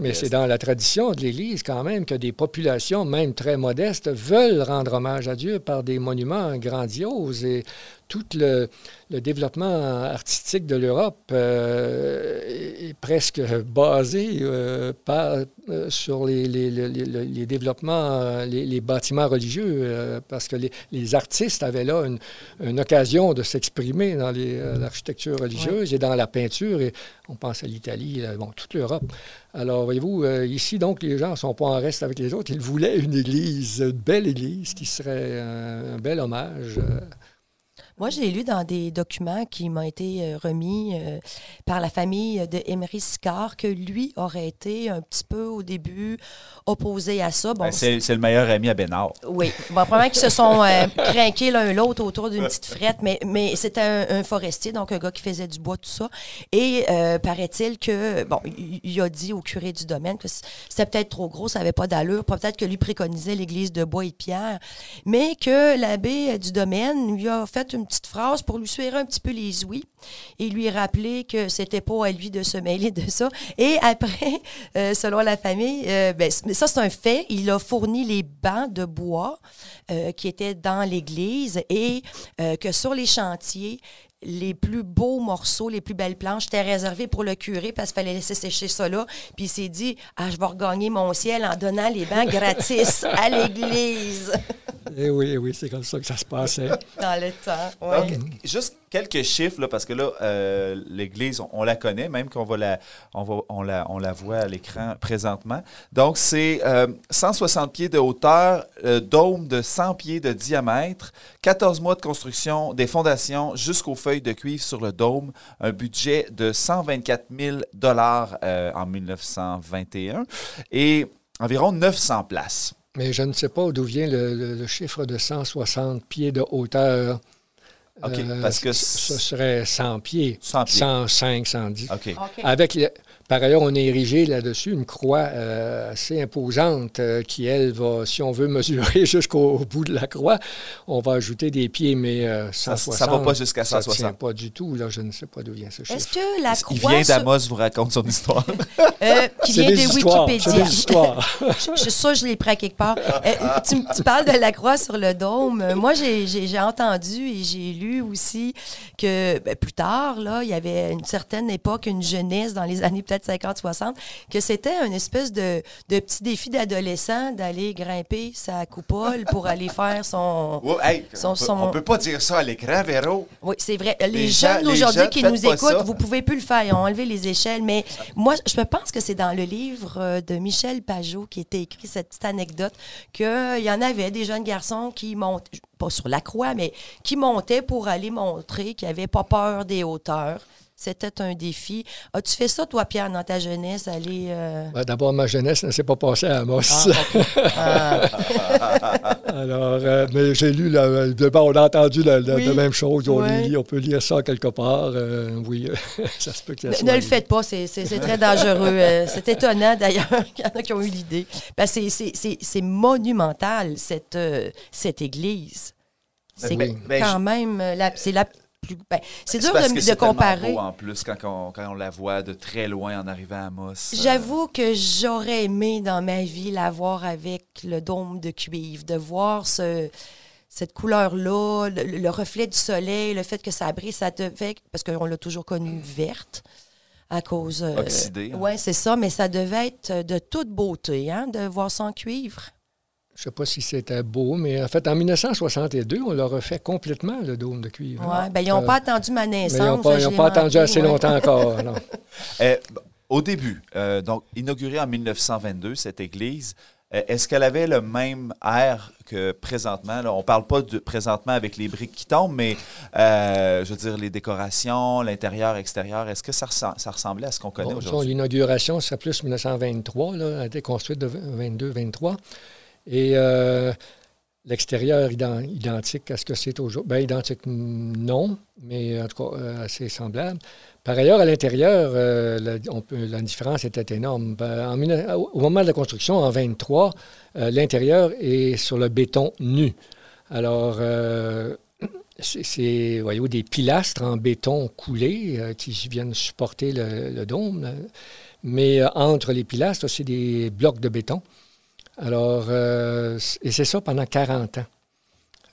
Mais c'est dans la tradition de l'Église quand même que des populations, même très modestes, veulent rendre hommage à Dieu par des monuments grandioses. Et tout le, développement artistique de l'Europe euh, est presque basé euh, euh, sur les, développements, les, bâtiments religieux, parce que les, artistes avaient là une, occasion de s'exprimer dans l'architecture religieuse et dans la peinture. Et on pense à l'Italie, bon, toute l'Europe. Alors, voyez-vous, ici, donc, les gens ne sont pas en reste avec les autres. Ils voulaient une église, une belle église qui serait un, un bel hommage. Moi, j'ai lu dans des documents qui m'ont été euh, remis euh, par la famille de Emery Sicard que lui aurait été un petit peu au début opposé à ça. Bon, ben, c'est, le meilleur ami à Bénard. Oui. Bon, probablement qu'ils se sont euh, craqués l'un l'autre autour d'une petite frette, mais, mais c'était un, forestier, donc un gars qui faisait du bois, tout ça. Et paraît-il que, bon, il, a dit au curé du domaine que c'était peut-être trop gros, ça n'avait pas d'allure. Peut-être que lui préconisait l'église de bois et de pierre, mais que l'abbé du domaine lui a fait une petite phrase pour lui suivre un petit peu les ouïes et lui rappeler que c'était pas à lui de se mêler de ça. Et après, (laughs) euh, selon la famille, euh, ben, ça c'est un fait, il a fourni les bancs de bois euh, qui étaient dans l'église et que sur les chantiers, les plus beaux morceaux, les plus belles planches étaient réservées pour le curé parce qu'il fallait laisser sécher ça là. Puis il s'est dit Ah, je vais regagner mon ciel en donnant les bancs gratis à (laughs) l'église. Eh oui, eh oui, c'est comme ça que ça se passait. Dans le temps. Ouais. juste quelques chiffres, là, parce que là, euh, l'Église, on, la connaît, même qu'on va la, on va, on la, on la voit à l'écran présentement. Donc, c'est 160 euh, pieds de hauteur, euh, dôme de 100 pieds de diamètre, 14 mois de construction des fondations jusqu'aux feuilles de cuivre sur le dôme, un budget de 124 000 dollars en 1921 et environ 900 places. Mais je ne sais pas d'où vient le, chiffre de 160 pieds de hauteur. OK, parce que... Ce serait 100 pieds. 100 pieds. 105, 110. OK. Avec par ailleurs, on a érigé là-dessus une croix euh, assez imposante euh, qui, elle, va, si on veut mesurer (laughs) jusqu'au bout de la croix, on va ajouter des pieds, mais 160. Euh, ça ne va pas jusqu'à 160. Ça pas du tout. Là, je ne sais pas d'où vient ce chiffre. Est-ce que la croix... Il vient d'Amos vous raconte son histoire. (laughs) qui vient de Wikipédia. C'est histoires. (laughs) je, que je l'ai pris à quelque part. Tu, tu, parles de la croix sur le dôme. Moi, j'ai entendu et j'ai lu aussi que ben, plus tard, là, il y avait une certaine époque, une jeunesse dans les années peut-être 50-60, que c'était une espèce de, de petit défi d'adolescent d'aller grimper sa coupole pour aller (laughs) faire son. son, on, peut, peut, pas dire ça à l'écran, Véro. Oui, c'est vrai. Les, jeunes aujourd'hui qui nous écoutent, vous pouvez plus le faire. Ils ont enlevé les échelles. Mais moi, je pense que c'est dans le livre euh, de Michel Pajot qui était écrit cette petite anecdote qu'il y en avait des jeunes garçons qui montent, pas sur la croix, mais qui montaient pour aller montrer qu'ils n'avaient pas peur des hauteurs. C'était un défi. As-tu fait ça, toi, Pierre, dans ta jeunesse, aller... Euh? Ben, d'abord, ma jeunesse ne s'est pas passée à Amos. Ah, (laughs) Alors, euh, mais j'ai lu, on a entendu la, même chose. On, on, peut lire ça quelque part. Euh, oui, (laughs) ça se peut que ça Ne, ne le faites pas, c'est très dangereux. c'est étonnant, d'ailleurs, (laughs) qu'il y en a qui ont eu l'idée. Ben, c'est monumental, cette, cette église. C'est ben, quand même... C'est la ben, c'est dur de, comparer. en plus quand on, quand on, la voit de très loin en arrivant à Moss. Euh. J'avoue que j'aurais aimé dans ma vie la voir avec le dôme de cuivre, de voir ce, cette couleur-là, le, reflet du soleil, le fait que ça brille, ça devait, parce qu'on l'a toujours connue verte à cause. Euh, Oxydée. Hein. Oui, c'est ça, mais ça devait être de toute beauté, hein, de voir ça en cuivre. Je ne sais pas si c'était beau, mais en fait, en 1962, on l'a refait complètement, le dôme de cuivre. Oui, bien, ils n'ont pas attendu ma naissance. ils n'ont pas, attendu assez longtemps encore. Non. (laughs) Eh, au début, euh, donc inaugurée en 1922, cette église, Euh, Est-ce qu'elle avait le même air que présentement? Là? On parle pas de présentement avec les briques qui tombent, mais euh, je veux dire, les décorations, l'intérieur, extérieur, est-ce que ça, ça ressemblait à ce qu'on connaît Bon, aujourd'hui? L'inauguration, c'est plus 1923, là, elle a été construite de 22-23. Et euh, l'extérieur ident- identique à ce que c'est aujourd'hui. Bien, identique, mm, non, mais en tout cas, euh, assez semblable. Par ailleurs, à l'intérieur, euh, la, différence était énorme. Ben, au moment de la construction, en 23, euh, l'intérieur est sur le béton nu. Alors, c'est- voyez-vous, des pilastres en béton coulé qui viennent supporter le, le dôme. Mais entre les pilastres, c'est des blocs de béton. Alors, euh, et c'est ça pendant 40 ans.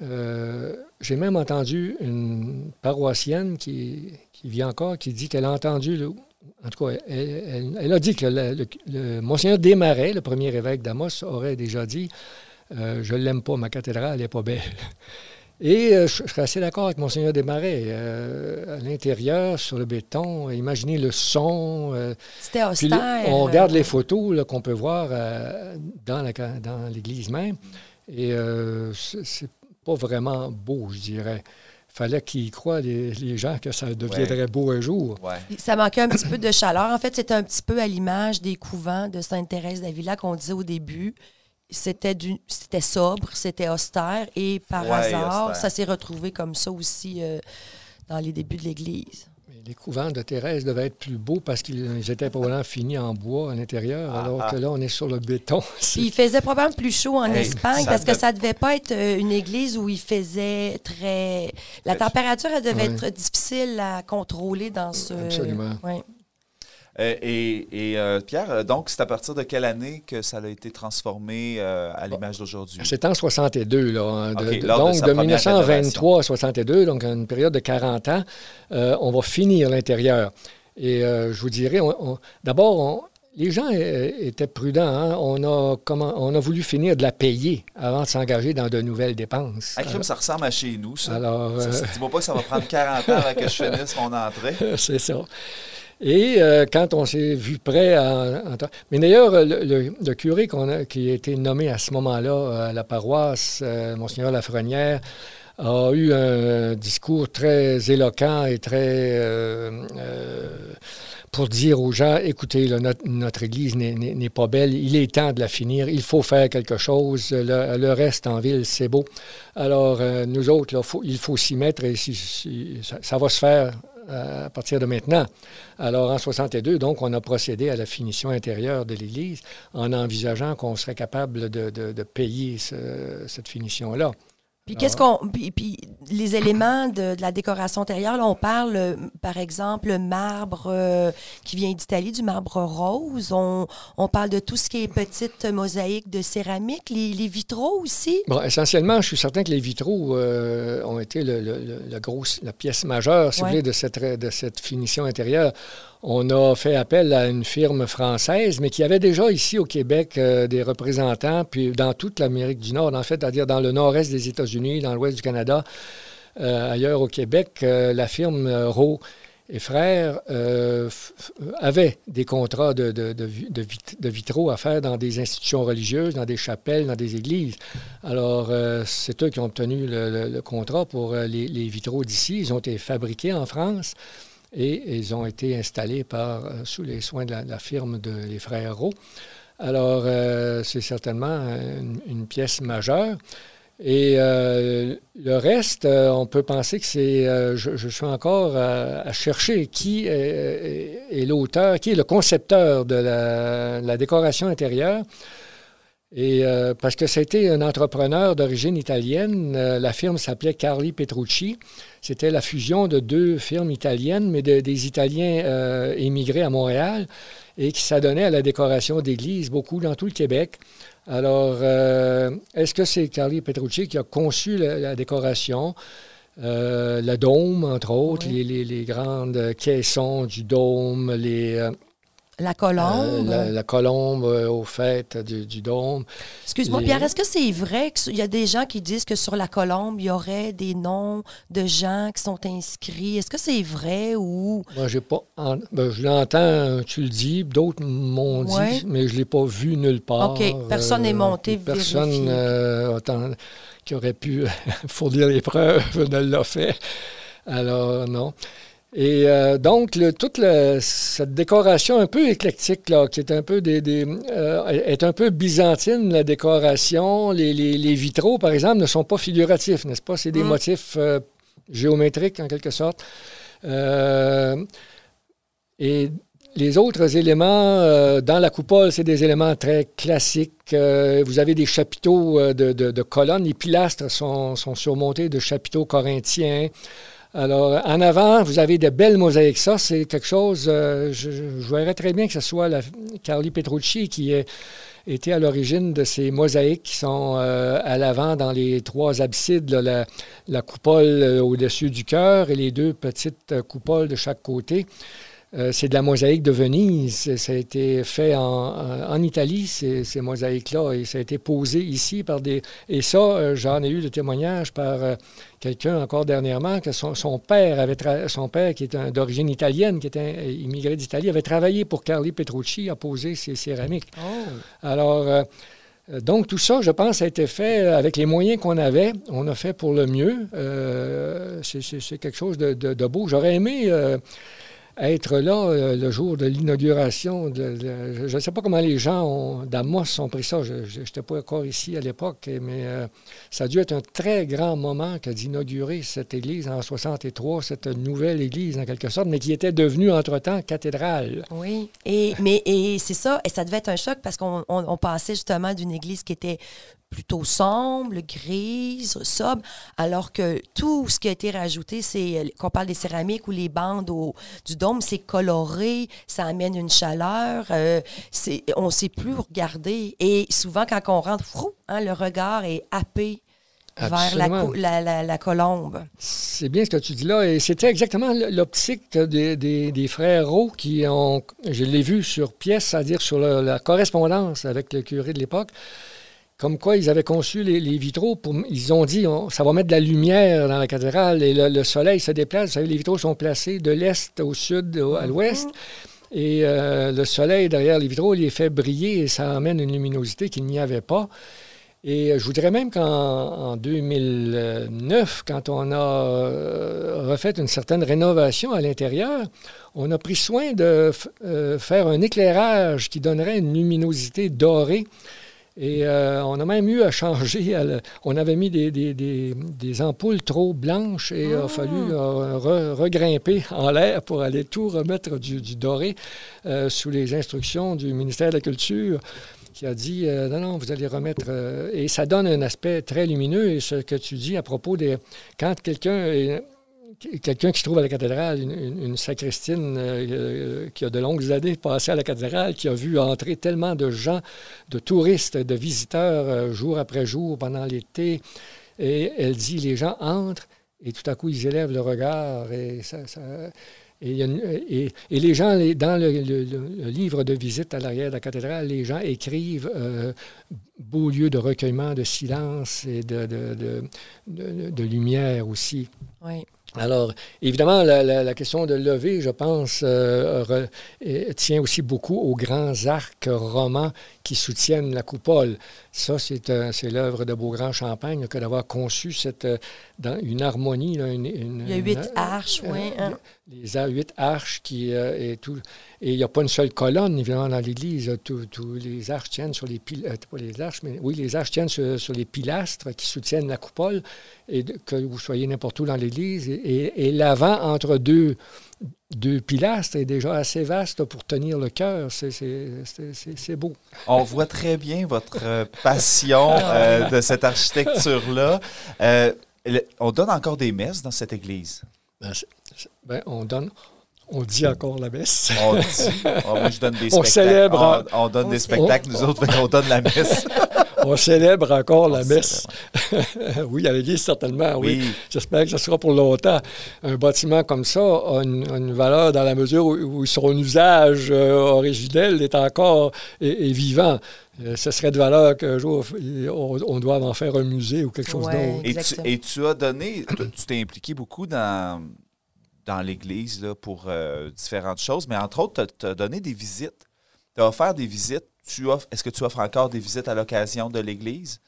Euh, J'ai même entendu une paroissienne qui, vit encore, qui dit qu'elle a entendu, le- en tout cas, elle, a dit que le, le- le- Monseigneur Desmarais, le premier évêque d'Amos, aurait déjà dit euh, Je l'aime pas, ma cathédrale, n'est pas belle. Et euh, je, je serais assez d'accord avec Monseigneur Desmarais. Euh, à l'intérieur, sur le béton, imaginez le son. euh, C'était austère. là, on regarde euh, les photos qu'on peut voir euh, dans, la ca- dans l'église même. Et euh, c'est pas vraiment beau, je dirais. fallait qu'ils croient, les, les gens, que ça deviendrait beau un jour. Ouais. Ça manquait un petit peu de chaleur. En fait, c'était un petit peu à l'image des couvents de Sainte-Thérèse d'Avila qu'on disait au début. C'était du, c'était sobre, c'était austère et par Ouais, hasard, austère. ça s'est retrouvé comme ça aussi euh, dans les débuts de l'Église. Les couvents de Thérèse devaient être plus beaux parce qu'ils étaient probablement finis en bois à l'intérieur, Ah, alors ah. que là, on est sur le béton. (laughs) Puis il faisait probablement plus chaud en Hey, Espagne parce que ça devait pas être euh, une église où il faisait très. La température, elle devait être difficile à contrôler dans ce. Absolument. Ouais. Euh, et et, euh, Pierre, euh, donc, c'est à partir de quelle année que ça a été transformé euh, à l'image d'aujourd'hui? C'est en 62, là. hein, de- OK, de- lors de donc, de, première 1923 à 62, donc une période de 40 ans, euh, on va finir l'intérieur. Et je vous dirais, d'abord, les gens étaient prudents. hein. On, a, comment, on a voulu finir de la payer avant de s'engager dans de nouvelles dépenses. Ah, crime, ça ressemble à chez nous, ça. Alors, Ça, c'est- Dis-moi pas que ça va prendre 40 ans avant que je finisse mon entrée. (laughs) c'est ça. Et euh, quand on s'est vu prêt à- Mais d'ailleurs, le, curé a- qui a été nommé à ce moment-là euh, à la paroisse, euh, Monseigneur Lafrenière, a eu un discours très éloquent et très... pour dire aux gens, écoutez, notre, Église n'est- pas belle, il est temps de la finir, il faut faire quelque chose, le, reste en ville, c'est beau. Alors, nous autres, il faut s'y mettre et si- si- ça, va se faire à partir de maintenant. Alors, en 62, donc, on a procédé à la finition intérieure de l'Église en envisageant qu'on serait capable de, payer ce- cette finition-là. Puis qu'est-ce qu'on. Puis, puis les éléments de, de la décoration intérieure, là, on parle, euh, par exemple, le marbre euh, qui vient d'Italie, du marbre rose. On, on parle de tout ce qui est petite mosaïque de céramique, les, les vitraux aussi. Bon, essentiellement, je suis certain que les vitraux euh, ont été le, le- le- le gros- la pièce majeure, si Ouais. vous voulez, de cette, de cette finition intérieure. On a fait appel à une firme française, mais qui avait déjà ici au Québec des représentants, puis dans toute l'Amérique du Nord, en fait, c'est-à-dire dans le nord-est des États-Unis, dans l'ouest du Canada, euh, ailleurs au Québec, euh, la firme euh, Rowe et frères avait des contrats de, de- de vi- de vit- de vitraux à faire dans des institutions religieuses, dans des chapelles, dans des églises. Alors, c'est eux qui ont obtenu le, contrat pour les, vitraux d'ici. Ils ont été fabriqués en France et ils ont été installés par, sous les soins de la, firme de les frères Rowe. Alors, c'est certainement une pièce majeure. Et euh, le reste, euh, on peut penser que c'est. euh, je, suis encore à, chercher qui est, l'auteur, qui est le concepteur de la, décoration intérieure. Et parce que c'était un entrepreneur d'origine italienne, la firme s'appelait Carli Petrucci. C'était la fusion de deux firmes italiennes, mais de- des Italiens émigrés à Montréal et qui s'adonnaient à la décoration d'églises, beaucoup dans tout le Québec. Alors, euh, est-ce que c'est Carli Petrucci qui a conçu la, la décoration? Euh, le dôme, entre autres, Oui. les, les- les grandes caissons du dôme, les, euh, La colombe? Euh, la, colombe euh, au fait du, dôme. Excuse-moi, Pierre, est-ce que c'est vrai qu'il y a des gens qui disent que sur la colombe, il y aurait des noms de gens qui sont inscrits? Est-ce que c'est vrai ou? Moi, j'ai pas. Ben, je l'entends, tu le dis, d'autres m'ont dit, mais je ne l'ai pas vu nulle part. OK. Personne n'est monté Personne autant, qui aurait pu (laughs) fournir les preuves ne l'a fait. Alors, non. Et euh, donc, toute cette décoration un peu éclectique, là, qui est un peu, des, euh, est un peu byzantine, la décoration, les, vitraux, par exemple, ne sont pas figuratifs, n'est-ce pas? C'est des mm. motifs euh, géométriques, en quelque sorte. et les autres éléments dans la coupole, c'est des éléments très classiques. vous avez des chapiteaux de, colonnes. Les pilastres sont, sont surmontés de chapiteaux corinthiens. Alors, en avant, vous avez de belles mosaïques. Ça, c'est quelque chose, euh, je, je, très bien que ce soit la, Carly Petrucci qui ait été à l'origine de ces mosaïques qui sont euh, à l'avant dans les trois absides, la, coupole euh, au-dessus du cœur et les deux petites coupoles de chaque côté. Euh, c'est de la mosaïque de Venise. Ça a été fait en, Italie, ces, mosaïques-là, et ça a été posé ici par des... Et ça, euh, j'en ai eu le témoignage par euh, quelqu'un encore dernièrement, que son, père avait... Son père, qui est d'origine italienne, qui était immigré d'Italie, avait travaillé pour Carli Petrucci à poser ces céramiques. Oh. Alors... Donc, tout ça, je pense, a été fait avec les moyens qu'on avait. On a fait pour le mieux. c'est quelque chose de, de beau. J'aurais aimé être là euh, le jour de l'inauguration. je ne sais pas comment les gens d'Amos ont pris ça. Je n'étais pas encore ici à l'époque, mais euh, ça a dû être un très grand moment que d'inaugurer cette église en 63, cette nouvelle église en quelque sorte, mais qui était devenue entre-temps cathédrale. Oui, et, mais et c'est ça, et ça devait être un choc parce qu'on on, passait justement d'une église qui était plutôt sombre, grise, sobre, alors que tout ce qui a été rajouté, c'est euh, qu'on parle des céramiques ou les bandes du dôme, c'est coloré, ça amène une chaleur, euh, on ne sait plus regarder. Et souvent, quand on rentre, hein, le regard est happé vers la, colombe. C'est bien ce que tu dis là. Et c'était exactement l'optique des, des, frères Roux qui ont, je l'ai vu sur pièce, c'est-à-dire sur la correspondance avec le curé de l'époque, comme quoi ils avaient conçu les, vitraux. Pour, ils ont dit, ça va mettre de la lumière dans la cathédrale et le, soleil se déplace. Vous savez, les vitraux sont placés de l'est au sud, à l'ouest. Et euh, le soleil derrière les vitraux les fait briller et ça amène une luminosité qu'il n'y avait pas. Et je voudrais même qu'en 2009, quand on a euh, refait une certaine rénovation à l'intérieur, on a pris soin de euh, faire un éclairage qui donnerait une luminosité dorée et euh, on a même eu à changer. on avait mis des, des, ampoules trop blanches et il a fallu ah! euh, regrimper en l'air pour aller tout remettre du, doré euh, sous les instructions du ministère de la Culture qui a dit non, non, vous allez remettre. et ça donne un aspect très lumineux. Et ce que tu dis à propos des. Quand quelqu'un quelqu'un qui se trouve à la cathédrale, une, sacristine euh, euh, qui a de longues années passé à la cathédrale, qui a vu entrer tellement de gens, de touristes, de visiteurs euh, jour après jour pendant l'été. Et elle dit, les gens entrent et tout à coup, ils élèvent le regard et et, les gens, dans le, livre de visite à l'arrière de la cathédrale, les gens écrivent beau lieu de recueillement, de silence et de, de, de lumière aussi. Oui. Alors, évidemment, la, question de lever, je pense, euh, tient aussi beaucoup aux grands arcs romans qui soutiennent la coupole. Ça, c'est l'œuvre de Beaugrand-Champagne que d'avoir conçu cette, euh, dans une harmonie. il y a huit arches, oui. Hein. Les huit arches qui euh, et tout. Et il n'y a pas une seule colonne, évidemment, dans l'Église. Tous les arches tiennent sur les pilastres. pas les arches, mais oui, les arches tiennent sur, les pilastres qui soutiennent la coupole. Et que vous soyez n'importe où dans l'Église. Et, et l'avant entre deux deux pilastres est déjà assez vaste pour tenir le cœur. C'est beau. On voit très bien votre euh, passion ah euh, de cette architecture-là. Euh, on donne encore des messes dans cette église? Ben, ben, on donne... On dit encore la messe. On dit. Oh, je donne des (laughs) on célèbre. On, donne des spectacles, nous autres, on donne la messe. (laughs) on célèbre encore la messe. (laughs) oui, à l'église, certainement, oui. J'espère que ce sera pour longtemps. Un bâtiment comme ça a une, valeur dans la mesure où, son usage euh, originel est encore est, vivant. Euh, ce serait de valeur qu'un jour, on, doit en faire un musée ou quelque chose d'autre. Et tu, et tu as donné, tu t'es impliqué beaucoup dans dans l'Église pour euh, différentes choses, mais entre autres, tu as, donné des visites. Tu as offert des visites. Tu offres, est-ce que tu offres encore des visites à l'occasion de l'Église?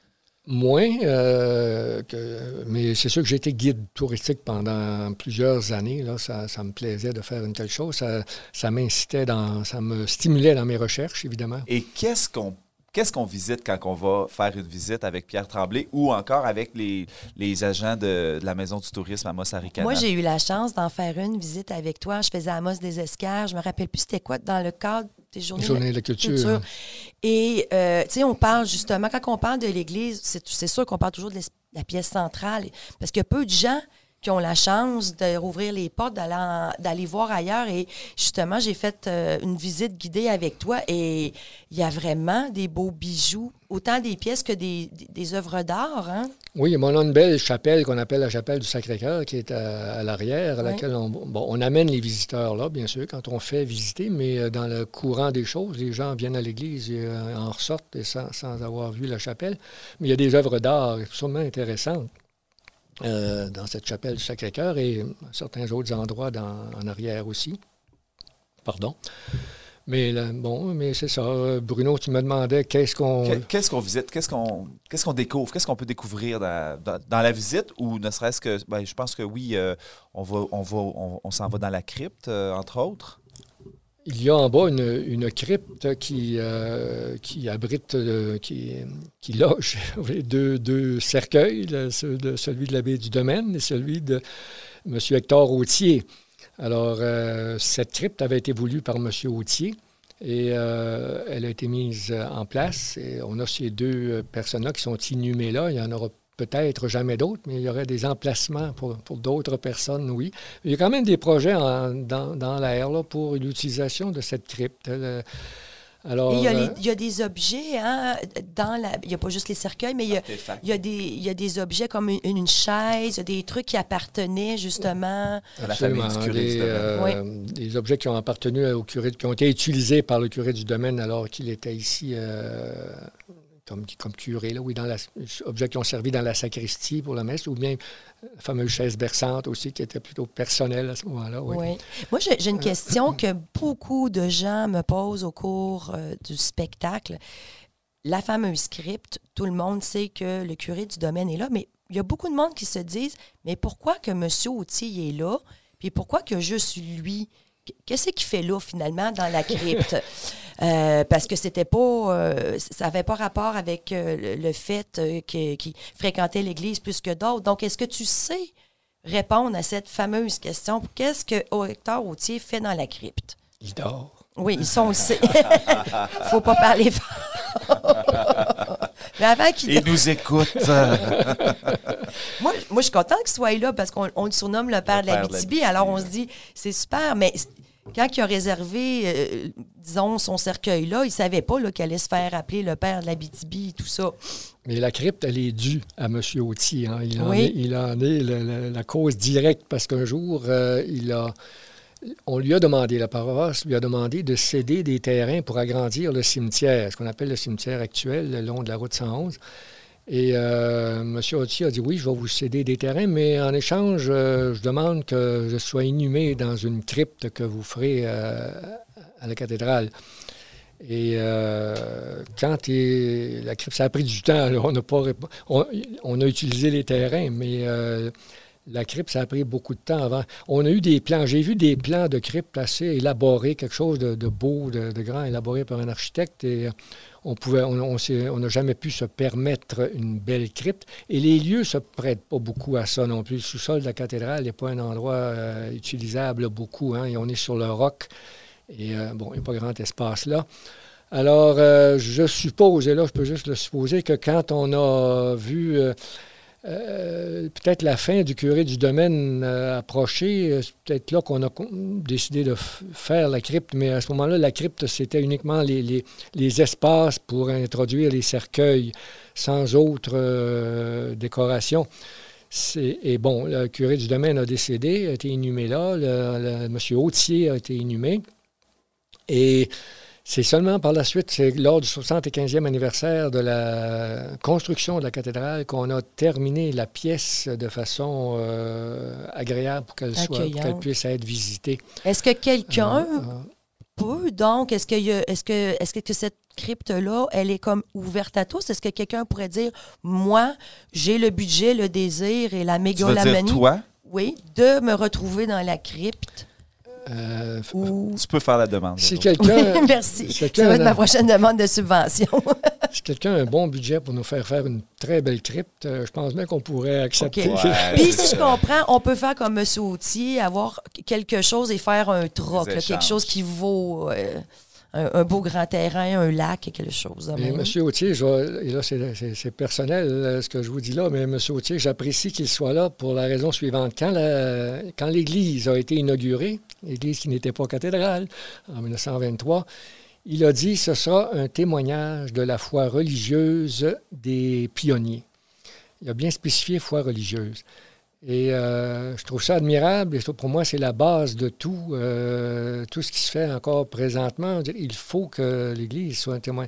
Moins, euh, que, mais c'est sûr que j'ai été guide touristique pendant plusieurs années. Là, ça, ça, me plaisait de faire une telle chose. Ça, ça m'incitait dans, ça me stimulait dans mes recherches, évidemment. Et qu'est-ce qu'on Qu'est-ce qu'on visite quand on va faire une visite avec Pierre Tremblay ou encore avec les, les agents de, la Maison du tourisme à Mossaricana? Moi, j'ai eu la chance d'en faire une visite avec toi. Je faisais Amos des Escars. Je me rappelle plus c'était quoi dans le cadre des journées, de la culture. Et, euh, tu sais, on parle justement, quand on parle de l'Église, c'est sûr qu'on parle toujours de la pièce centrale parce qu'il y a peu de gens qui ont la chance de rouvrir les portes, d'aller voir ailleurs. Et justement, j'ai fait euh, une visite guidée avec toi et il y a vraiment des beaux bijoux, autant des pièces que des, des, œuvres d'art. Hein? Oui, on a une belle chapelle qu'on appelle la chapelle du Sacré-Cœur qui est à, l'arrière, à laquelle on, bon, on amène les visiteurs là, bien sûr, quand on fait visiter, mais euh, dans le courant des choses, les gens viennent à l'église et euh, en ressortent sans, sans avoir vu la chapelle. Mais il y a des œuvres d'art absolument intéressantes. Euh, dans cette chapelle du Sacré-Cœur et certains autres endroits en arrière aussi. Pardon. Mais bon, mais c'est ça. Bruno, tu me demandais qu'est-ce qu'on. Qu'est-ce qu'on visite, qu'est-ce qu'on qu'est-ce qu'on découvre, qu'est-ce qu'on peut découvrir dans, la visite ou ne serait-ce que. Ben, je pense que oui, euh, on va, on va, on, s'en va dans la crypte, euh, entre autres. Il y a en bas une, crypte qui, euh, qui abrite, euh, qui, qui, loge (laughs) deux, deux cercueils, celui de l'abbé du domaine et celui de M. Hector Autier. Alors, euh, cette crypte avait été voulue par M. Autier et elle a été mise en place. On a ces deux personnes-là qui sont inhumées là. Il y en aura peut-être jamais d'autres, mais il y aurait des emplacements pour, d'autres personnes, oui. Il y a quand même des projets dans, dans l'air pour l'utilisation de cette crypte. Alors, il, y a euh, il, y a des objets, hein, dans la, il n'y a pas juste les cercueils, mais il y a, il y a, des, il y a des objets comme une, chaise, des trucs qui appartenaient justement à la famille du curé des, du domaine. Euh, des objets qui ont appartenu au curé, qui ont été utilisés par le curé du domaine alors qu'il était ici euh, comme, comme curé, là, oui, dans les objets qui ont servi dans la sacristie pour la messe, ou bien la fameuse chaise berçante aussi, qui était plutôt personnelle à ce moment-là. Oui. Moi, j'ai une question (coughs) que beaucoup de gens me posent au cours euh, du spectacle. La fameuse script, tout le monde sait que le curé du domaine est là, mais il y a beaucoup de monde qui se disent Mais pourquoi que M. Autier est là? Puis pourquoi que je suis lui? Qu'est-ce qu'il fait là, finalement, dans la crypte? (laughs) Euh, parce que c'était pas, euh, ça n'avait pas rapport avec euh, le, fait qu'il fréquentait l'Église plus que d'autres. Donc, est-ce que tu sais répondre à cette fameuse question? Qu'est-ce que Hector Autier fait dans la crypte? Il dort. Oui, ils sont aussi. (laughs) faut pas parler Mais avant qu'il. Il nous écoute. (laughs) moi, moi, je suis content qu'il soit là parce qu'on le surnomme le père de la BTB. Alors, on se dit, c'est super, mais quand il a réservé, euh, disons, son cercueil-là, il ne savait pas qu'il allait se faire appeler le père de la BTB et tout ça. Mais la crypte, elle est due à M. Autier. Hein. Il, en est, il, en est, la, cause directe parce qu'un jour, euh, il a, on lui a demandé, la paroisse lui a demandé de céder des terrains pour agrandir le cimetière, ce qu'on appelle le cimetière actuel, le long de la route 111. Et euh, M. Autier a dit oui, je vais vous céder des terrains, mais en échange, euh, je demande que je sois inhumé dans une crypte que vous ferez euh, à la cathédrale. Et quand la crypte, ça a pris du temps, on n'a pas on, a utilisé les terrains, mais la crypte, ça a pris beaucoup de temps avant. On a eu des plans, j'ai vu des plans de crypte assez élaborés, quelque chose de, beau, de, grand, élaboré par un architecte. On n'a jamais pu se permettre une belle crypte. Et les lieux se prêtent pas beaucoup à ça non plus. Le sous-sol de la cathédrale n'est pas un endroit euh, utilisable beaucoup. Hein, et on est sur le roc. Et euh, bon, il n'y a pas grand espace là. Alors, euh, je suppose, et là, je peux juste le supposer, que quand on a vu peut-être la fin du curé du domaine approchée, c'est peut-être là qu'on a décidé de faire la crypte, mais à ce moment-là, la crypte, c'était uniquement les, espaces pour introduire les cercueils sans autre décoration. Et bon, le curé du domaine a décédé, a été inhumé là. M. Autier a été inhumé. Et c'est seulement par la suite, c'est lors du 75e anniversaire de la construction de la cathédrale qu'on a terminé la pièce de façon euh, agréable pour qu'elle soit, qu'elle puisse être visitée. Est-ce que quelqu'un euh, euh, peut donc, est-ce que, est-ce que, est-ce que cette crypte-là, elle est comme ouverte à tous? Est-ce que quelqu'un pourrait dire, moi, j'ai le budget, le désir et la mégalomanie? toi? Oui, de me retrouver dans la crypte. Euh, tu peux faire la demande. Si quelqu'un. (laughs) merci. ça va être ma prochaine demande de subvention. (laughs) si quelqu'un a un bon budget pour nous faire faire une très belle crypte, euh, je pense bien qu'on pourrait accepter. Puis si je comprends, on peut faire comme M. Autier, avoir quelque chose et faire un troc, quelque chose qui vaut. Euh, un, beau grand terrain, un lac, quelque chose. Monsieur Autier, et là, c'est personnel euh, ce que je vous dis là, mais Monsieur Autier, j'apprécie qu'il soit là pour la raison suivante. Quand, quand l'Église a été inaugurée, l'Église qui n'était pas cathédrale, en 1923, il a dit ce sera un témoignage de la foi religieuse des pionniers. Il a bien spécifié foi religieuse. Et euh, je trouve ça admirable. Et pour moi, c'est la base de tout, euh, tout ce qui se fait encore présentement. Il faut que l'Église soit un témoin.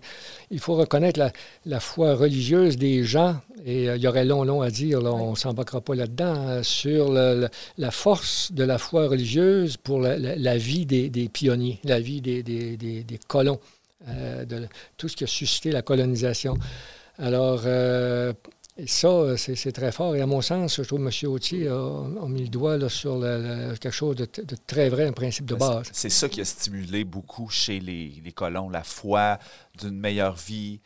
Il faut reconnaître la, foi religieuse des gens. Et euh, il y aurait long, long à dire, on ne s'embarquera pas là-dedans, sur la force de la foi religieuse pour la, vie des, pionniers, la vie des, des colons, de tout ce qui a suscité la colonisation. Alors, et ça, euh, c'est très fort. Et à mon sens, je trouve que M. Autier a, mis le doigt sur quelque chose de, très vrai, un principe de base. C'est ça qui a stimulé beaucoup chez les, colons, la foi d'une meilleure vie,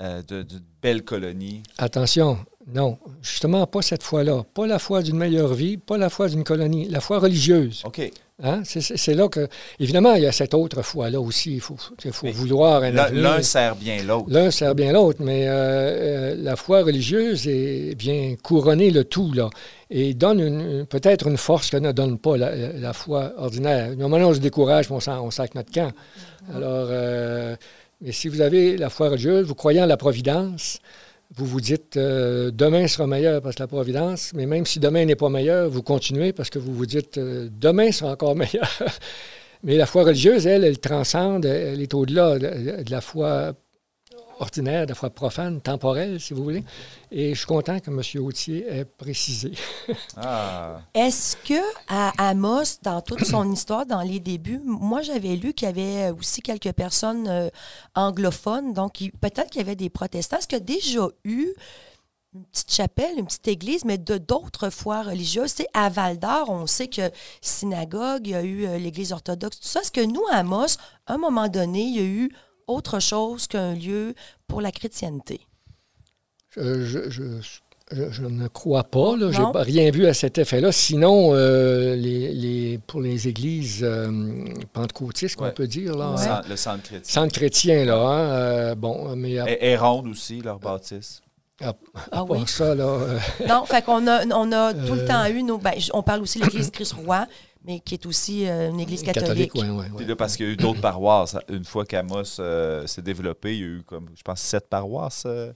euh, d'une belle colonie. Attention, non, justement pas cette foi-là. Pas la foi d'une meilleure vie, pas la foi d'une colonie, la foi religieuse. OK. Hein? C'est là que. Évidemment, il y a cette autre foi-là aussi. Il faut, faut vouloir un L'un sert bien l'autre. L'un sert bien l'autre, mais euh, euh, la foi religieuse est bien couronner le tout, là. Et donne peut-être une force que ne donne pas la, foi ordinaire. Normalement, on se décourage, on, on sac notre camp. Alors, euh, mais si vous avez la foi religieuse, vous croyez en la providence, vous vous dites euh, demain sera meilleur parce que la providence, mais même si demain n'est pas meilleur, vous continuez parce que vous vous dites euh, demain sera encore (laughs) meilleur. mais la foi religieuse, elle, elle transcende, elle est au-delà de, la foi ordinaire, de la foi profane, temporelle, si vous voulez. Et je suis content que M. Autier ait précisé. (laughs) ah. Est-ce que à Amos, dans toute son (clears throat) histoire, dans les débuts, moi j'avais lu qu'il y avait aussi quelques personnes euh, anglophones, donc peut-être qu'il y avait des protestants. Est-ce qu'il y a déjà eu une petite chapelle, une petite église, mais de d'autres foi religieuses? C'est à Val d'Or, on sait que synagogue, il y a eu euh, l'église orthodoxe, tout ça. Est-ce que nous, à Amos, à un moment donné, il y a eu autre chose qu'un lieu pour la chrétienté? Je, je, ne crois pas. Je n'ai rien vu à cet effet-là. Sinon, euh, les, pour les églises euh, pentecôtistes, qu'on peut dire. Là, Le centre chrétien. Centre chrétien, là. Hein, euh, bon, mais, et, ronde aussi, leur baptiste. Ah, ah oui? ça, là. non, fait qu'on a, on a tout le temps eu nos. Ben, on parle aussi de l'Église Christ-Roi, mais qui est aussi euh, une église catholique. là, parce qu'il y a eu d'autres paroisses. Une fois qu'Amos euh, s'est développé, il y a eu, comme, je pense, sept paroisses. Euh,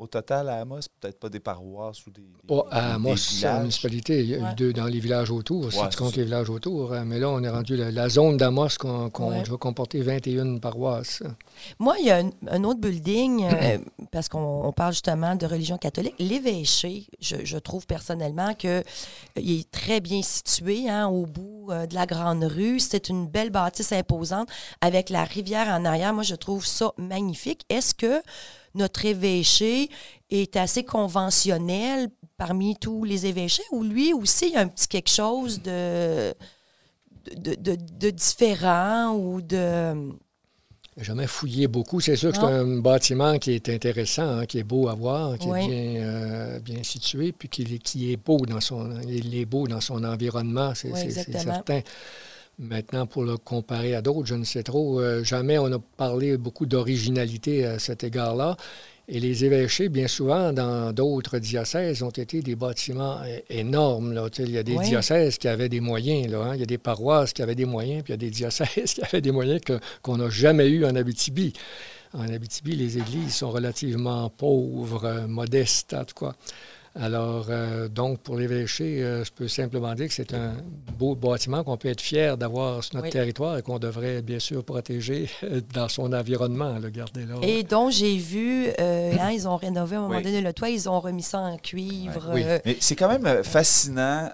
au total, à Amos, peut-être pas des paroisses ou des. Pas à Amos, la municipalité. Il y a eu deux dans les villages autour, si tu comptes les villages autour. Hein. Mais là, on est rendu la, zone d'Amos qu'on va comporter 21 paroisses. Moi, il y a un, autre building, euh, (coughs) parce qu'on parle justement de religion catholique. L'évêché, je, trouve personnellement qu'il euh, est très bien situé hein, au bout euh, de la grande rue. C'est une belle bâtisse imposante avec la rivière en arrière. Moi, je trouve ça magnifique. Est-ce que notre évêché est assez conventionnel parmi tous les évêchés ou lui aussi, il y a un petit quelque chose de, de, différent ou de... Jamais fouillé beaucoup. C'est sûr que c'est un bâtiment qui est intéressant, hein, qui est beau à voir, qui est bien, euh, bien situé, puis qui, qui, est beau dans son, il est beau dans son environnement, c'est certain. Maintenant, pour le comparer à d'autres, je ne sais trop. Euh, jamais on a parlé beaucoup d'originalité à cet égard-là. Et les évêchés, bien souvent, dans d'autres diocèses, ont été des bâtiments énormes. Là. Il y a des diocèses qui avaient des moyens. Là, hein. Il y a des paroisses qui avaient des moyens, puis il y a des diocèses (laughs) qui avaient des moyens qu'on n'a jamais eu en Abitibi. En Abitibi, les églises sont relativement pauvres, modestes, en tout cas. Alors, euh, donc, pour l'évêché, euh, je peux simplement dire que c'est un beau bâtiment qu'on peut être fier d'avoir sur notre territoire et qu'on devrait bien sûr protéger euh, dans son environnement, le garder là. Et donc, j'ai vu, hein, ils ont rénové à un moment donné le toit, ils ont remis ça en cuivre. Oui, mais c'est quand même fascinant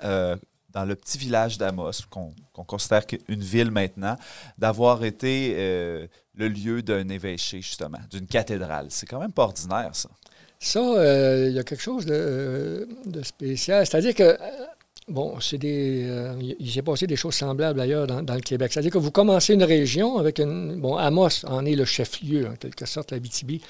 dans le petit village d'Amos, qu'on considère qu'une ville maintenant, d'avoir été le lieu d'un évêché, justement, d'une cathédrale. C'est quand même pas ordinaire, ça. Ça, euh, il y a quelque chose de, euh, spécial. C'est-à-dire que, euh, bon, c'est des. il s'est passé des choses semblables ailleurs dans, le Québec. C'est-à-dire que vous commencez une région avec une. Bon, Amos en est le chef-lieu, en quelque sorte, la BTB.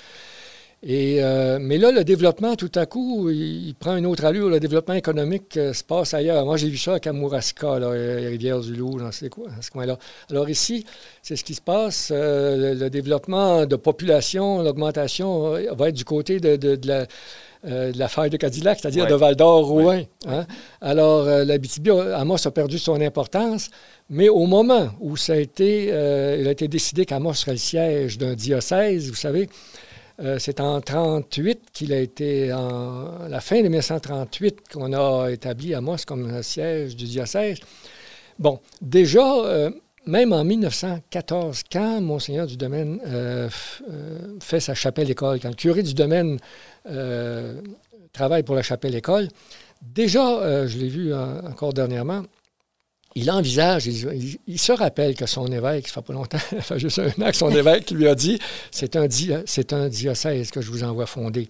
Et, euh, mais là, le développement, tout à coup, il, prend une autre allure. Le développement économique euh, se passe ailleurs. Moi, j'ai vu ça à Kamouraska, là, Rivière-du-Loup, dans, ce coin-là. Alors ici, c'est ce qui se passe. Euh, le, développement de population, l'augmentation va être du côté de, de, de la... de la faille de Cadillac, c'est-à-dire de Val-d'Or-Rouen. Hein. Alors, la BTB, Amos a perdu son importance, mais au moment où ça a été, il a été décidé qu'Amos serait le siège d'un diocèse, vous savez, euh, c'est en 1938 qu'il a été, la fin de 1938, qu'on a établi Amos comme siège du diocèse. Bon, déjà, euh, même en 1914, quand Monseigneur du Domaine euh, fait sa chapelle-école, quand le curé du Domaine travaille pour la chapelle-école, déjà, je l'ai vu encore dernièrement, il envisage, il, se rappelle que son évêque, ça fait pas longtemps, (laughs) ça fait juste un an que son évêque lui a dit c'est un, diocèse que je vous envoie fonder.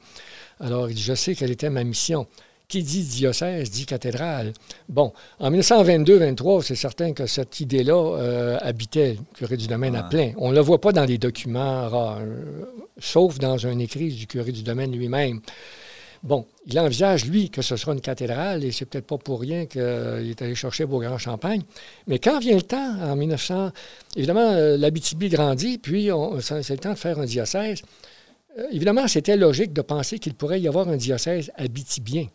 Alors, il dit Je sais quelle était ma mission. Qui dit diocèse dit cathédrale. Bon, en 1922-23, c'est certain que cette idée-là euh, habitait le curé du domaine à plein. On ne le voit pas dans les documents rares, euh, sauf dans un écrit du curé du domaine lui-même. Bon, il envisage, lui, que ce sera une cathédrale, et c'est peut-être pas pour rien qu'il est allé chercher Beaugrand Champagne. Mais quand vient le temps, en 1900, évidemment, euh, l'Abitibi grandit, puis c'est le temps de faire un diocèse. Euh, évidemment, c'était logique de penser qu'il pourrait y avoir un diocèse abitibien.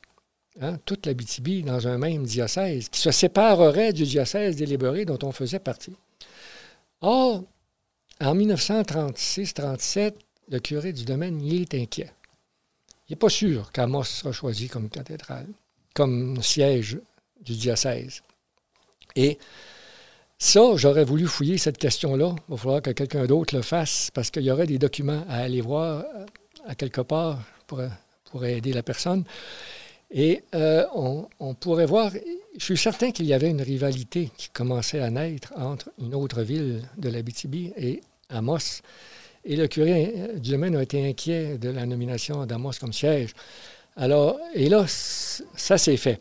Hein, toute l'Abitibi dans un même diocèse, qui se séparerait du diocèse délibéré dont on faisait partie. Or, en 1936-37, le curé du domaine y est inquiet. Il n'est pas sûr qu'Amos sera choisi comme cathédrale, comme siège du diocèse. Et ça, j'aurais voulu fouiller cette question-là. Il va falloir que quelqu'un d'autre le fasse parce qu'il y aurait des documents à aller voir euh, à quelque part pour, aider la personne. Et euh, on, on, pourrait voir, je suis certain qu'il y avait une rivalité qui commençait à naître entre une autre ville de l'Abitibi et Amos. Et le curé du domaine a été inquiet de la nomination d'Amos comme siège. Alors, et là, ça s'est fait.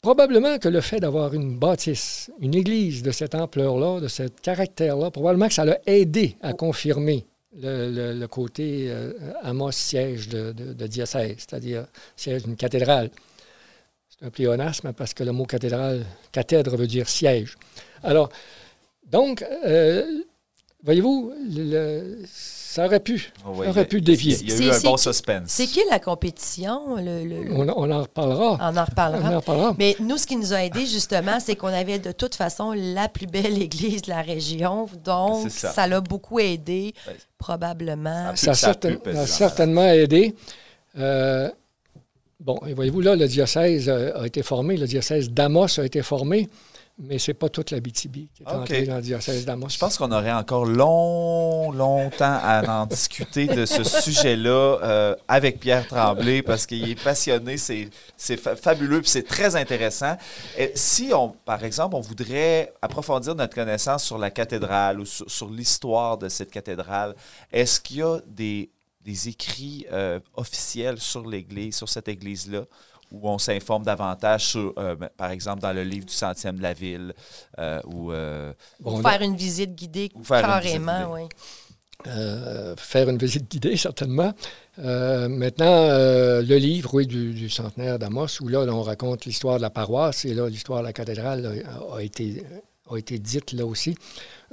Probablement que le fait d'avoir une bâtisse, une église de cette ampleur-là, de ce caractère-là, probablement que ça l'a aidé à confirmer le, côté euh, Amos siège de, diocèse, c'est-à-dire siège d'une cathédrale. C'est un pléonasme parce que le mot cathédrale, cathèdre veut dire siège. Alors, donc, euh, Voyez-vous, ça aurait pu, ah aurait pu dévier. Il y a eu un bon suspense. C'est qui la compétition? On, en reparlera. On en reparlera. Mais nous, ce qui nous a aidé, justement, c'est qu'on avait de toute façon la plus belle (laughs) église de la région. Donc, ça l'a beaucoup aidé, probablement. Ça, a, certainement aidé. Euh, bon, et voyez-vous, là, le diocèse a été formé, le diocèse d'Amos a été formé mais ce n'est pas toute la BTB qui est entrée dans le diocèse d'Amos. Je pense qu'on aurait encore long, longtemps à (laughs) en discuter de ce sujet-là euh, avec Pierre Tremblay parce qu'il est passionné, c'est, fabuleux, puis c'est très intéressant. Et si, on, par exemple, on voudrait approfondir notre connaissance sur la cathédrale ou sur, l'histoire de cette cathédrale, est-ce qu'il y a des, écrits euh, officiels sur l'Église, sur cette Église-là? Où on s'informe davantage sur, euh, ben, par exemple, dans le livre du centième de la ville. Euh, ou, euh, faire une visite guidée carrément, oui. faire une visite guidée, certainement. maintenant, le livre, oui, du, centenaire d'Amos, où là, on raconte l'histoire de la paroisse et là, l'histoire de la cathédrale a, été, a été dite là aussi.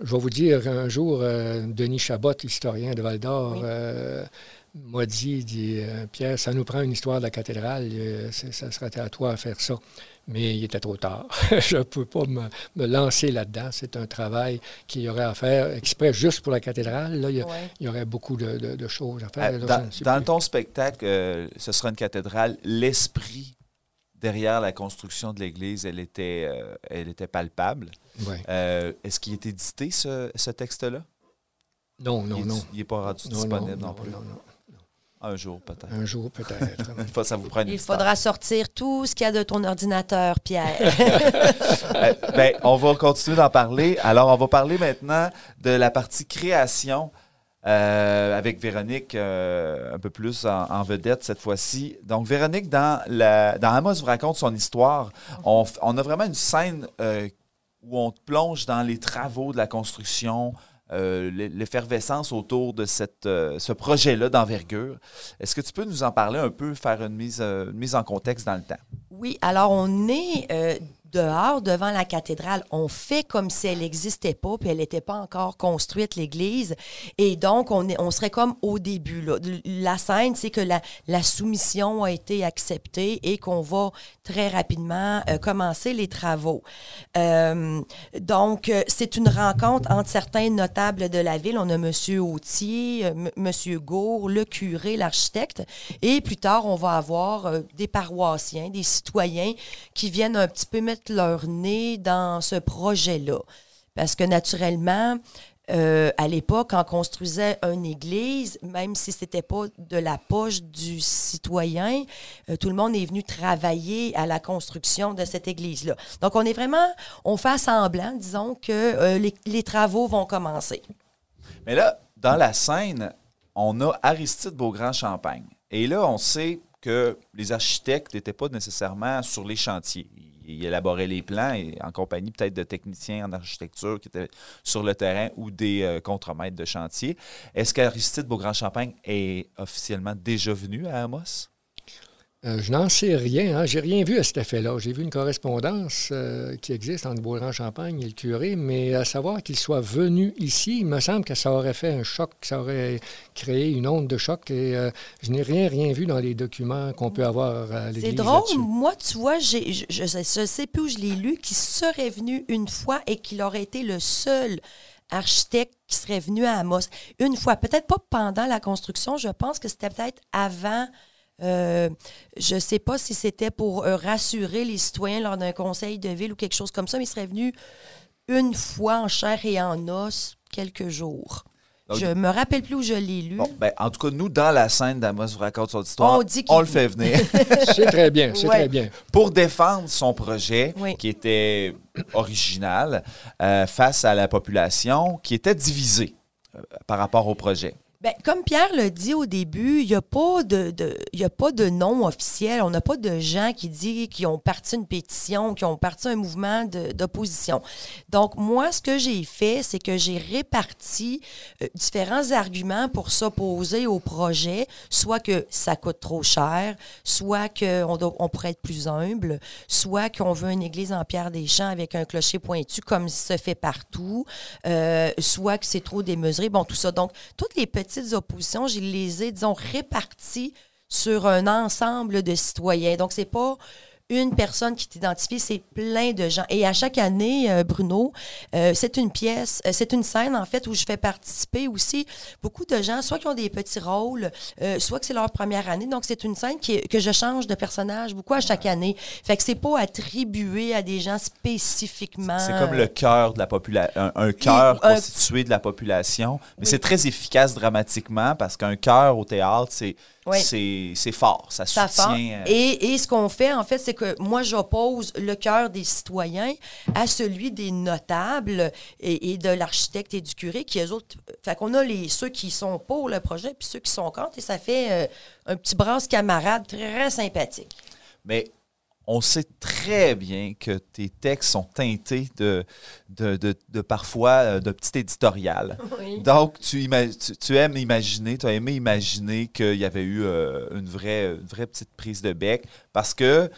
Je vais vous dire, un jour, Denis Chabot, historien de Val-d'Or, m'a dit, dit Pierre, ça nous prend une histoire de la cathédrale, ça serait à toi à faire ça. Mais il était trop tard. (laughs) je ne peux pas me, lancer là-dedans. C'est un travail qu'il y aurait à faire exprès juste pour la cathédrale. Là, il, y aurait beaucoup de, choses à faire. dans, ton spectacle, ce sera une cathédrale. L'esprit derrière la construction de l'Église, elle était, euh, elle était palpable. Euh, est-ce qu'il est édité, ce, ce texte-là? Non, non, non. Il n'est pas rendu disponible non, plus? Un jour, peut-être. Un jour, peut-être. (laughs) ça vous prend Il faudra sortir tout ce qu'il y a de ton ordinateur, Pierre. (laughs) Euh, ben, on va continuer d'en parler. Alors, on va parler maintenant de la partie création. Euh, avec Véronique euh, un peu plus en, vedette cette fois-ci. Donc, Véronique, dans, la, dans Amos vous raconte son histoire, on, a vraiment une scène euh, où on plonge dans les travaux de la construction, l'effervescence autour de cette, ce projet-là d'envergure. Est-ce que tu peux nous en parler un peu, faire une mise, une mise en contexte dans le temps? Oui, alors on est dehors, devant la cathédrale, on fait comme si elle n'existait pas, puis elle n'était pas encore construite, l'église. Et donc, on, serait comme au début. La scène, c'est que la, la, soumission a été acceptée et qu'on va très rapidement euh, commencer les travaux. Euh, donc, euh, c'est une rencontre entre certains notables de la ville. On a M. Autier, M. Gour, le curé, l'architecte. Et plus tard, on va avoir des paroissiens, des citoyens qui viennent un petit peu mettre leur nez dans ce projet-là. Parce que naturellement, euh, à l'époque, on construisait une église, même si ce n'était pas de la poche du citoyen, euh, tout le monde est venu travailler à la construction de cette église-là. Donc, on est vraiment, on fait semblant, disons, que euh, les, les, travaux vont commencer. Mais là, dans la scène, on a Aristide Beaugrand-Champagne. Et là, on sait que les architectes n'étaient pas nécessairement sur les chantiers il élaborait les plans et en compagnie peut-être de techniciens en architecture qui étaient sur le terrain ou des euh, contremaîtres de chantier. Est-ce qu'Aristide Beaugrand-Champagne est officiellement déjà venu à Amos? Euh, je n'en sais rien. Hein. J'ai rien vu à cet effet-là. J'ai vu une correspondance euh, qui existe entre Beaugrand-Champagne et le curé, mais à savoir qu'il soit venu ici, il me semble que ça aurait fait un choc, ça aurait créé une onde de choc. Et euh, je n'ai rien, rien vu dans les documents qu'on peut avoir à l'Église. C'est drôle. Moi, tu vois, je ne sais plus où je l'ai lu, qu'il serait venu une fois et qu'il aurait été le seul architecte qui serait venu à Amos. Une fois, peut-être pas pendant la construction, je pense que c'était peut-être avant euh, je ne sais pas si c'était pour euh, rassurer les citoyens lors d'un conseil de ville ou quelque chose comme ça, mais il serait venu une fois en chair et en os quelques jours. je ne me rappelle plus où je l'ai lu. Ben, en tout cas, nous, dans la scène d'Amos vous raconte son histoire, on, le fait venir. (laughs) (laughs) c'est très bien, c'est très bien. Pour défendre son projet, qui était original, euh, face à la population qui était divisée par rapport au projet. Bien, comme Pierre l'a dit au début, il n'y a, pas de, a pas de nom officiel. On n'a pas de gens qui disent qu'ils ont parti une pétition, qui ont parti un mouvement d'opposition. Donc, moi, ce que j'ai fait, c'est que j'ai réparti euh, différents arguments pour s'opposer au projet, soit que ça coûte trop cher, soit qu'on on pourrait être plus humble, soit qu'on veut une église en pierre des champs avec un clocher pointu, comme se fait partout, euh, soit que c'est trop démesuré. Bon, tout ça. Donc, toutes les petites oppositions, je les ai, disons, réparties sur un ensemble de citoyens. Donc, c'est pas une personne qui t'identifie, c'est plein de gens. Et à chaque année, euh, Bruno, euh, c'est une pièce, euh, c'est une scène, en fait, où je fais participer aussi beaucoup de gens, soit qui ont des petits rôles, soit que c'est leur première année. Donc, c'est une scène qui, que je change de personnage beaucoup à chaque année. Fait que c'est pas attribué à des gens spécifiquement. C'est comme le cœur de la population, un, cœur constitué de la population. Mais c'est très efficace dramatiquement parce qu'un cœur au théâtre, c'est c'est fort, ça, soutient. Euh, et, et, ce qu'on fait, en fait, c'est que moi, j'oppose le cœur des citoyens à celui des notables et, de l'architecte et du curé, qui eux autres. Fait qu'on a les, ceux qui sont pour le projet, puis ceux qui sont contre, et ça fait euh, un petit brasse camarade très sympathique. Mais on sait très bien que tes textes sont teintés de, de, parfois euh, de petit éditorial. (laughs) Donc, tu, tu, aimes imaginer, tu as aimé imaginer qu'il y avait eu euh, une, vraie, vraie petite prise de bec parce que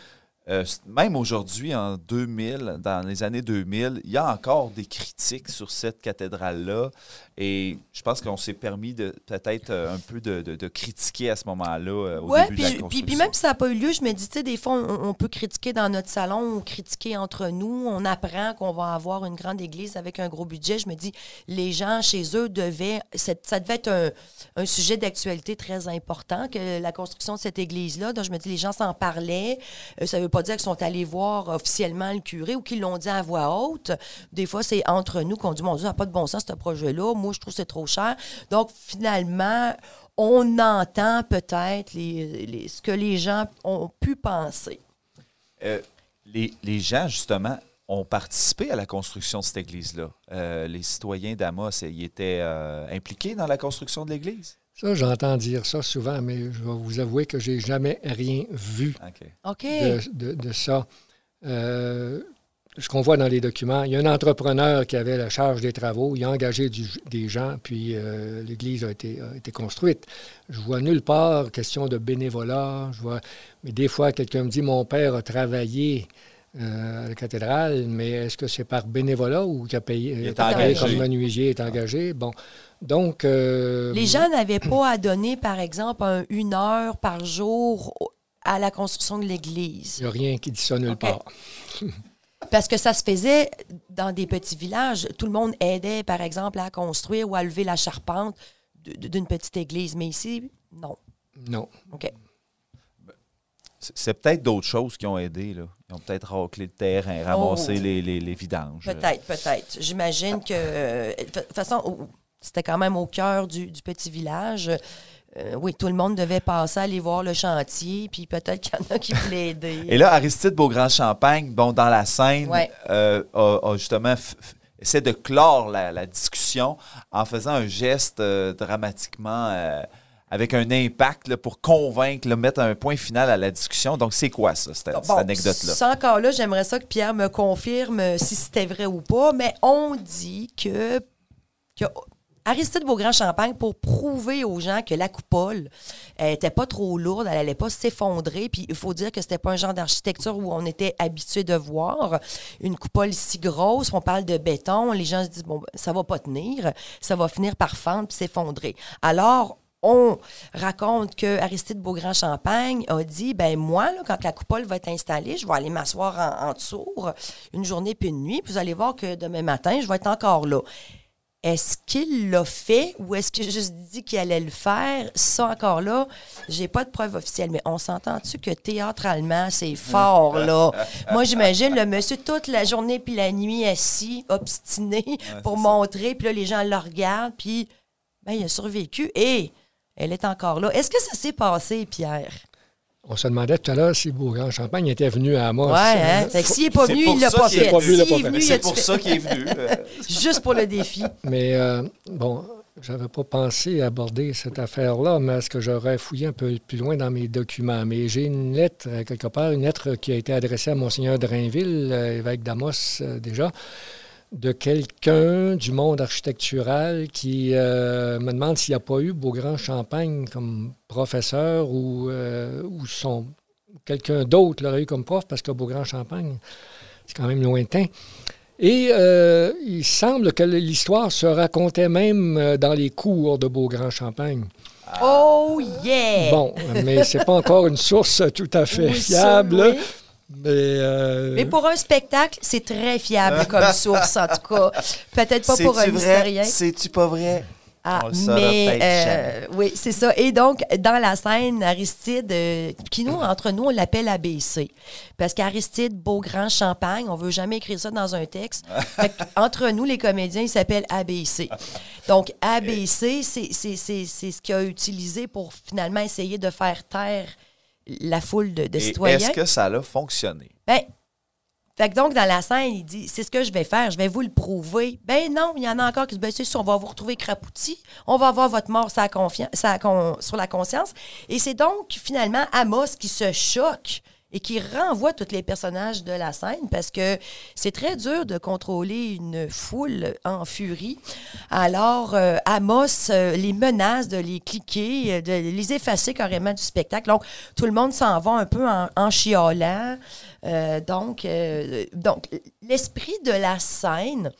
euh, même aujourd'hui, en 2000, dans les années 2000, il y a encore des critiques sur cette cathédrale-là. Et je pense qu'on s'est permis de peut-être euh, un peu de, de- de critiquer à ce moment-là euh, début puis, puis- même si ça n'a pas eu lieu, je me dis, tu sais, des fois, on, on peut critiquer dans notre salon ou critiquer entre nous. On apprend qu'on va avoir une grande église avec un gros budget. Je me dis, les gens chez eux devaient. Ça devait être un, un sujet d'actualité très important, que la construction de cette église-là. Donc, je me dis, les gens s'en parlaient. Euh, ça ne veut pas dire qu'ils sont allés voir officiellement le curé ou qu'ils l'ont dit à voix haute. Des fois, c'est entre nous qu'on dit, mon Dieu, ça n'a pas de bon sens, ce projet-là. Moi, je trouve que c'est trop cher. Donc, finalement, on entend peut-être les, les- ce que les gens ont pu penser. Euh, les, les gens, justement, ont participé à la construction de cette église-là. Euh, les citoyens d'Amos, ils étaient euh, impliqués dans la construction de l'église? Ça, j'entends dire ça souvent, mais je vais vous avouer que j'ai jamais rien vu de ça. Ce qu'on voit dans les documents, il y a un entrepreneur qui avait la charge des travaux, il a engagé du- des gens, puis euh, l'église a été, a été construite. Je vois nulle part question de bénévolat. Je vois, mais des fois, quelqu'un me dit mon père a travaillé euh, à la cathédrale, mais est-ce que c'est par bénévolat ou qu'il a payé Il est a travaillé engagé. comme menuisier est engagé? Bon, donc euh, Les gens n'avaient pas à donner, par exemple, un- une heure par jour à la construction de l'église. il n'y a rien qui dit ça nulle part. (laughs) Parce que ça se faisait dans des petits villages. Tout le monde aidait, par exemple, à construire ou à lever la charpente d'une petite église. Mais ici, non. Non. OK. C'est- peut-être d'autres choses qui ont aidé. Là. Ils ont peut-être raclé le terrain, ramassé Oh. les, les- les vidanges. Peut-être, peut-être. J'imagine que, de toute façon, au- c'était quand même au cœur du, du petit village. Euh, oui, tout le monde devait passer, aller voir le chantier, puis peut-être qu'il y en a qui voulaient aider. Et là, Aristide Beaugrand-Champagne, bon, dans la scène, Ouais. euh, a, a justement essaie de clore la, la discussion en faisant un geste euh, dramatiquement avec un impact là, pour convaincre, là, mettre un point final à la discussion. Donc, c'est quoi ça, cette, anecdote-là? Ça encore là, j'aimerais ça que Pierre me confirme si c'était vrai ou pas, mais on dit que, que Aristide Beaugrand-Champagne, pour prouver aux gens que la coupole n'était pas trop lourde, elle n'allait pas s'effondrer, puis il faut dire que c'était pas un genre d'architecture où on était habitué de voir une coupole si grosse, on parle de béton, les gens se disent, bon, ben, ça va pas tenir, ça va finir par fendre puis s'effondrer. Alors, on raconte que Aristide Beaugrand-Champagne a dit ben moi, quand la coupole va être installée, je vais aller m'asseoir en, en dessous une journée puis une nuit, puis vous allez voir que demain matin, je vais être encore là. Est-ce qu'il l'a fait ou est-ce qu'il a juste dit qu'il allait le faire? Ça, encore là, j'ai pas de preuve officielle, mais on s'entend-tu que théâtralement, c'est fort, là? (laughs) Moi, j'imagine le monsieur toute la journée puis la nuit assis, obstiné, (laughs) pour montrer, puis là, les gens le regardent, puis ben, il a survécu et elle est encore là. Est-ce que ça s'est passé, Pierre? On se demandait tout à l'heure si Beaugrand-Champagne était venu à Amos. Ouais, hein? Euh, Fait que s'il n'est pas C'est venu, pour il l'a ça pas qu'il fait. est pas venu, il l'a S'il pas est fait. venu, il C'est pour ça qu'il est venu. euh, (laughs) Juste pour le défi. Mais euh, bon, j'avais pas pensé aborder cette affaire-là, mais est-ce que j'aurais fouillé un peu plus loin dans mes documents? Mais j'ai une lettre, euh, quelque part, une lettre qui a été adressée à Monseigneur Drainville, évêque d'Amos euh, déjà, de quelqu'un du monde architectural qui euh, me demande s'il n'y a pas eu Beaugrand-Champagne comme professeur ou, euh, ou son quelqu'un d'autre l'aurait eu comme prof, parce que Beaugrand-Champagne, c'est quand même lointain. Et euh, il semble que l'histoire se racontait même dans les cours de Beaugrand-Champagne. Oh yeah! Bon, mais c'est pas encore une source tout à fait Oui, ça, fiable. oui. Mais, euh, Mais pour un spectacle, c'est très fiable comme (laughs) source, en tout cas. Peut-être pas pour un historien. C'est-tu pas vrai? Ah, mais euh, oui, c'est ça. Et donc, dans la scène, Aristide, euh, qui nous, entre nous, on l'appelle ABC. Parce qu'Aristide Beaugrand-Champagne, on veut jamais écrire ça dans un texte. (laughs) Entre nous, les comédiens, il s'appelle ABC. Donc, ABC, c'est ce qu'il a utilisé pour finalement essayer de faire taire la foule de, de Et citoyens. Est-ce que ça a fonctionné? Ben, fait que donc, dans la scène, il dit c'est ce que je vais faire, je vais vous le prouver. Ben non, il y en a encore qui se disent ben, on va vous retrouver crapouti, on va avoir votre mort la, sur la conscience. Et c'est donc finalement Amos qui se choque et qui renvoie tous les personnages de la scène parce que c'est très dur de contrôler une foule en furie. Alors, euh, Amos euh, les menace de les cliquer, euh, de les effacer carrément du spectacle. Donc, tout le monde s'en va un peu en, en donc, donc l'esprit de la scène,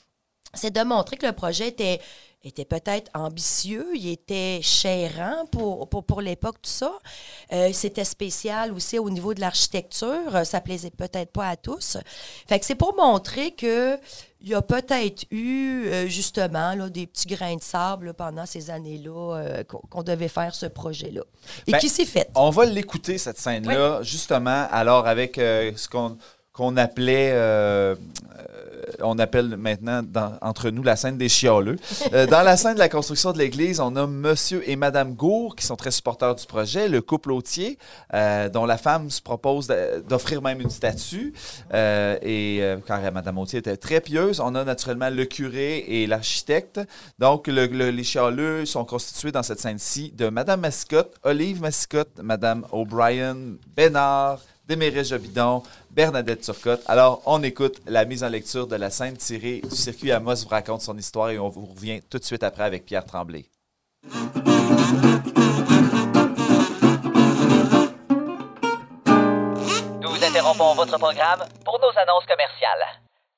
c'est de montrer que le projet était était peut-être ambitieux, il était chérant pour, pour, pour l'époque, tout ça. Euh, c'était spécial aussi au niveau de l'architecture. Euh, Ça plaisait peut-être pas à tous. Fait que c'est pour montrer que il y a peut-être eu, euh, justement, là, des petits grains de sable là, pendant ces années-là euh, qu'on devait faire ce projet-là. Et Ben, qui s'est fait? On va l'écouter, cette scène-là, justement, alors avec ce qu'on qu'on appelait, euh, euh, on appelle maintenant dans- entre nous la scène des chialeux. (laughs) Euh, dans la scène de la construction de l'église, on a Monsieur et Madame Gour qui sont très supporters du projet, le couple Autier, euh, dont la femme se propose d'offrir même une statue. Et car Madame Autier était très pieuse, on a naturellement le curé et l'architecte. Donc, le- le- les chialeux sont constitués dans cette scène-ci de Madame Mascotte, Olive Mascotte, Madame O'Brien, Bénard, Déméret Jobidon, Bernadette Turcotte. Alors, on écoute la mise en lecture de la scène tirée du circuit Amos vous raconte son histoire et on vous revient tout de suite après avec Pierre Tremblay. Nous interrompons votre programme pour nos annonces commerciales.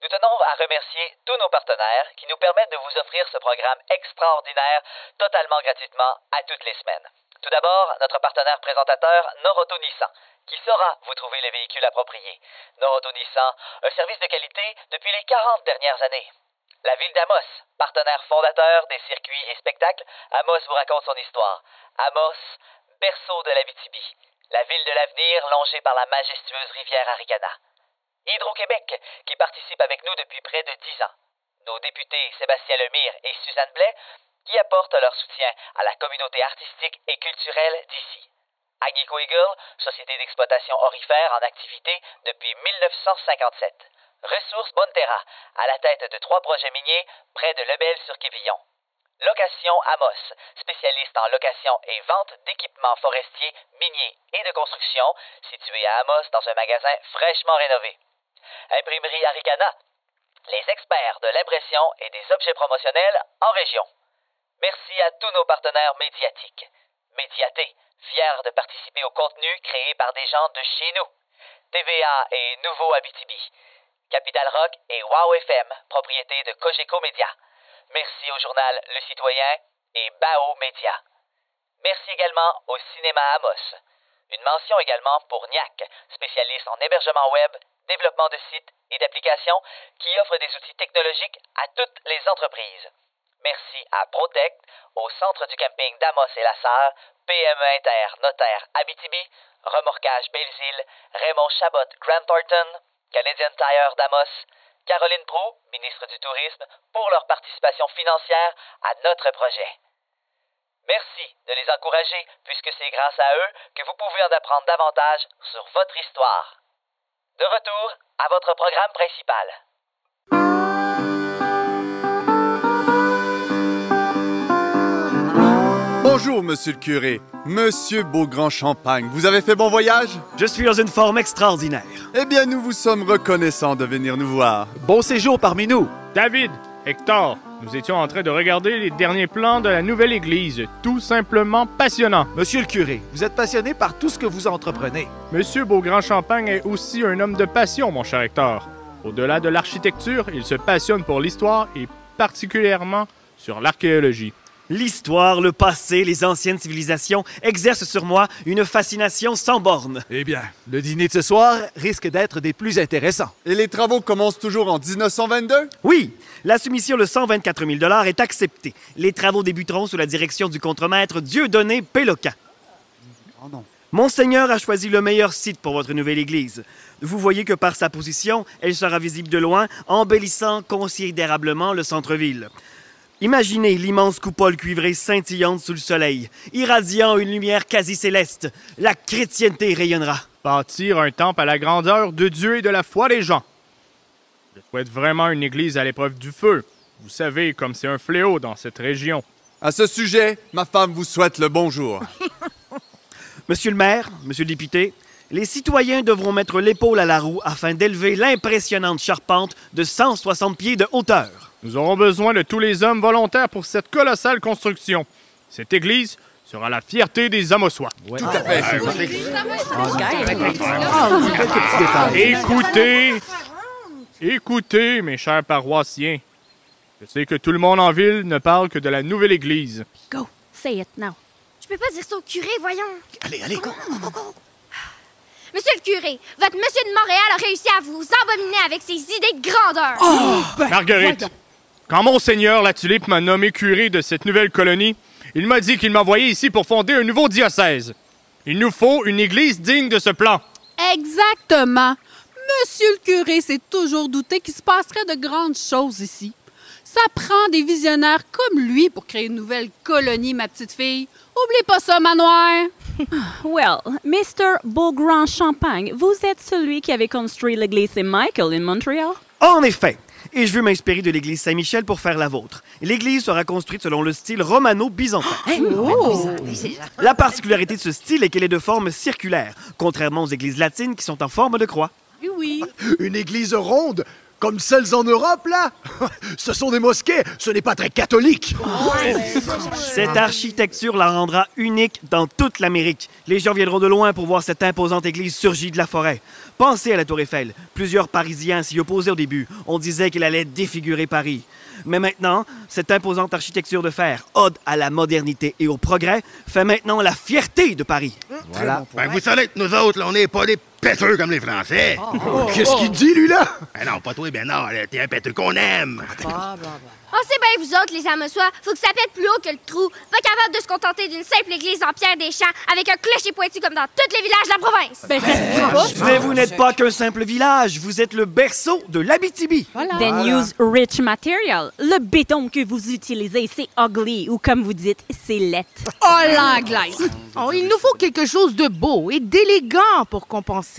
Nous tenons à remercier tous nos partenaires qui nous permettent de vous offrir ce programme extraordinaire totalement gratuitement à toutes les semaines. Tout d'abord, notre partenaire présentateur Noroto Nissan, qui saura vous trouver les véhicules appropriés. Noroto Nissan, un service de qualité depuis les 40 dernières années. La ville d'Amos, partenaire fondateur des circuits et spectacles, Amos vous raconte son histoire. Amos, berceau de l'Abitibi, la ville de l'avenir longée par la majestueuse rivière Aricana. Hydro-Québec, qui participe avec nous depuis près de dix ans. Nos députés Sébastien Lemire et Suzanne Blais, qui apportent leur soutien à la communauté artistique et culturelle d'ici. Agnico Eagle, société d'exploitation orifère en activité depuis 1957. Ressources Bonterra, à la tête de trois projets miniers près de Lebel-sur-Quévillon. Location Amos, spécialiste en location et vente d'équipements forestiers, miniers et de construction, situé à Amos dans un magasin fraîchement rénové. Imprimerie Aricana, les experts de l'impression et des objets promotionnels en région. Merci à tous nos partenaires médiatiques. Médiaté, fier de participer au contenu créé par des gens de chez nous. TVA et Nouveau Abitibi. Capital Rock et Wow FM, propriété de Cogeco Média. Merci au journal Le Citoyen et Bao Média. Merci également au Cinéma Amos. Une mention également pour NIAC, spécialiste en hébergement web, développement de sites et d'applications qui offre des outils technologiques à toutes les entreprises. Merci à Protect, au centre du camping d'Amos et la Sarre, PME Inter, Notaire Abitibi, Remorquage Belles-Îles, Raymond Chabot Grant Thornton, Canadian Tire d'Amos, Caroline Prou, ministre du Tourisme, pour leur participation financière à notre projet. Merci de les encourager puisque c'est grâce à eux que vous pouvez en apprendre davantage sur votre histoire. De retour à votre programme principal. Bonjour, monsieur le curé. Monsieur Beaugrand-Champagne, vous avez fait bon voyage? Je suis dans une forme extraordinaire. Eh bien, nous vous sommes reconnaissants de venir nous voir. Bon séjour parmi nous. David, Hector, nous étions en train de regarder les derniers plans de la nouvelle église. Tout simplement passionnant. Monsieur le curé, vous êtes passionné par tout ce que vous entreprenez. Monsieur Beaugrand-Champagne est aussi un homme de passion, mon cher Hector. Au-delà de l'architecture, il se passionne pour l'histoire et particulièrement sur l'archéologie. L'histoire, le passé, les anciennes civilisations exercent sur moi une fascination sans borne. Eh bien, le dîner de ce soir risque d'être des plus intéressants. Et les travaux commencent toujours en 1922? Oui, la soumission de 124 000 est acceptée. Les travaux débuteront sous la direction du contremaître Dieudonné Péloquin. Oh non. Monseigneur a choisi le meilleur site pour votre nouvelle église. Vous voyez que par sa position, elle sera visible de loin, embellissant considérablement le centre-ville. Imaginez l'immense coupole cuivrée scintillante sous le soleil, irradiant une lumière quasi céleste. La chrétienté rayonnera. Bâtir un temple à la grandeur de Dieu et de la foi des gens. Je souhaite vraiment une église à l'épreuve du feu. Vous savez, comme c'est un fléau dans cette région. À ce sujet, ma femme vous souhaite le bonjour. (laughs) Monsieur le maire, monsieur le député, Les citoyens devront mettre l'épaule à la roue afin d'élever l'impressionnante charpente de 160 pieds de hauteur. Nous aurons besoin de tous les hommes volontaires pour cette colossale construction. Cette église sera la fierté des Amossois. Tout à fait. Écoutez, écoutez, mes chers paroissiens. Je sais que tout le monde en ville ne parle que de la nouvelle église. Go, say it now. Je peux pas dire ça au curé, voyons. Allez, allez, go. Monsieur le curé, votre monsieur de Montréal a réussi à vous embominer avec ses idées de grandeur. Marguerite, quand Monseigneur la Tulipe m'a nommé curé de cette nouvelle colonie, il m'a dit qu'il m'envoyait ici pour fonder un nouveau diocèse. Il nous faut une église digne de ce plan. Exactement. Monsieur le curé s'est toujours douté qu'il se passerait de grandes choses ici. Ça prend des visionnaires comme lui pour créer une nouvelle colonie, ma petite fille. Oublie pas ça, manoir. (laughs) Well, Mr. Beaugrand Champagne, vous êtes celui qui avait construit l'église Saint-Michael in Montréal? En effet, et je veux m'inspirer de l'église Saint-Michel pour faire la vôtre. L'église sera construite selon le style romano-byzantin. (gasps) La particularité de ce style est qu'elle est de forme circulaire, contrairement aux églises latines qui sont en forme de croix. Oui, oui. Une église ronde, comme celles en Europe, là. (laughs) Ce sont des mosquées, ce n'est pas très catholique. Cette architecture la rendra unique dans toute l'Amérique. Les gens viendront de loin pour voir cette imposante église surgie de la forêt. Pensez à la Tour Eiffel. Plusieurs Parisiens s'y opposaient au début. On disait qu'elle allait défigurer Paris. Mais maintenant, cette imposante architecture de fer, ode à la modernité et au progrès, fait maintenant la fierté de Paris. Voilà. Ben, vous savez que nous autres, là, on n'est pas des péteux comme les Français. Qu'est-ce qu'il dit, lui, là? Ben non, pas toi, ben non, là, t'es un péteux qu'on aime. Oh, c'est bien vous autres, les Amossois. Faut que ça pète plus haut que le trou. Pas capable de se contenter d'une simple église en pierre des champs avec un clocher pointu comme dans tous les villages de la province. Ben, tu Mais vous n'êtes pas qu'un simple village, vous êtes le berceau de l'Abitibi. Then use rich material. Le béton que vous utilisez, c'est ugly, ou comme vous dites, c'est laid. Oh, l'anglaise. Oh, il nous faut quelque chose de beau et d'élégant pour compenser.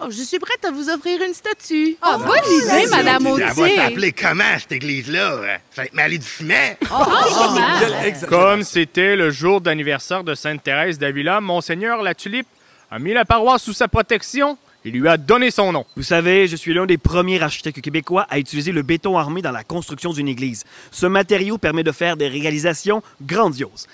Oh, je suis prête à vous offrir une statue. Ah, bonne idée, Madame Elle va Autier. s'appeler comment, cette église-là? Sainte-Marie du Ciment? Comme c'était le jour d'anniversaire de Sainte Thérèse d'Avila, Monseigneur la Tulipe a mis la paroisse sous sa protection et lui a donné son nom. Vous savez, je suis l'un des premiers architectes québécois à utiliser le béton armé dans la construction d'une église. Ce matériau permet de faire des réalisations grandioses.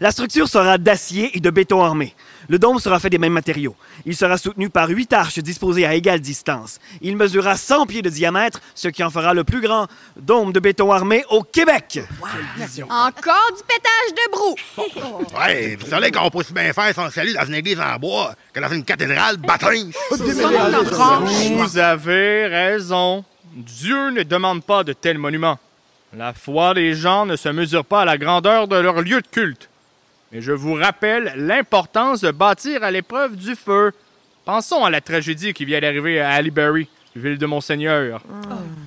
La structure sera d'acier et de béton armé. Le dôme sera fait des mêmes matériaux. Il sera soutenu par huit arches disposées à égale distance. Il mesurera 100 pieds de diamètre, ce qui en fera le plus grand dôme de béton armé au Québec. Encore du pétage de brou. (laughs) Ouais, vous savez qu'on peut aussi bien faire son salut dans une église en bois que dans une cathédrale bâtisse. Vous avez raison. Dieu ne demande pas de tels monuments. La foi des gens ne se mesure pas à la grandeur de leur lieu de culte. Mais je vous rappelle l'importance de bâtir à l'épreuve du feu. Pensons à la tragédie qui vient d'arriver à Aliberry, ville de Monseigneur.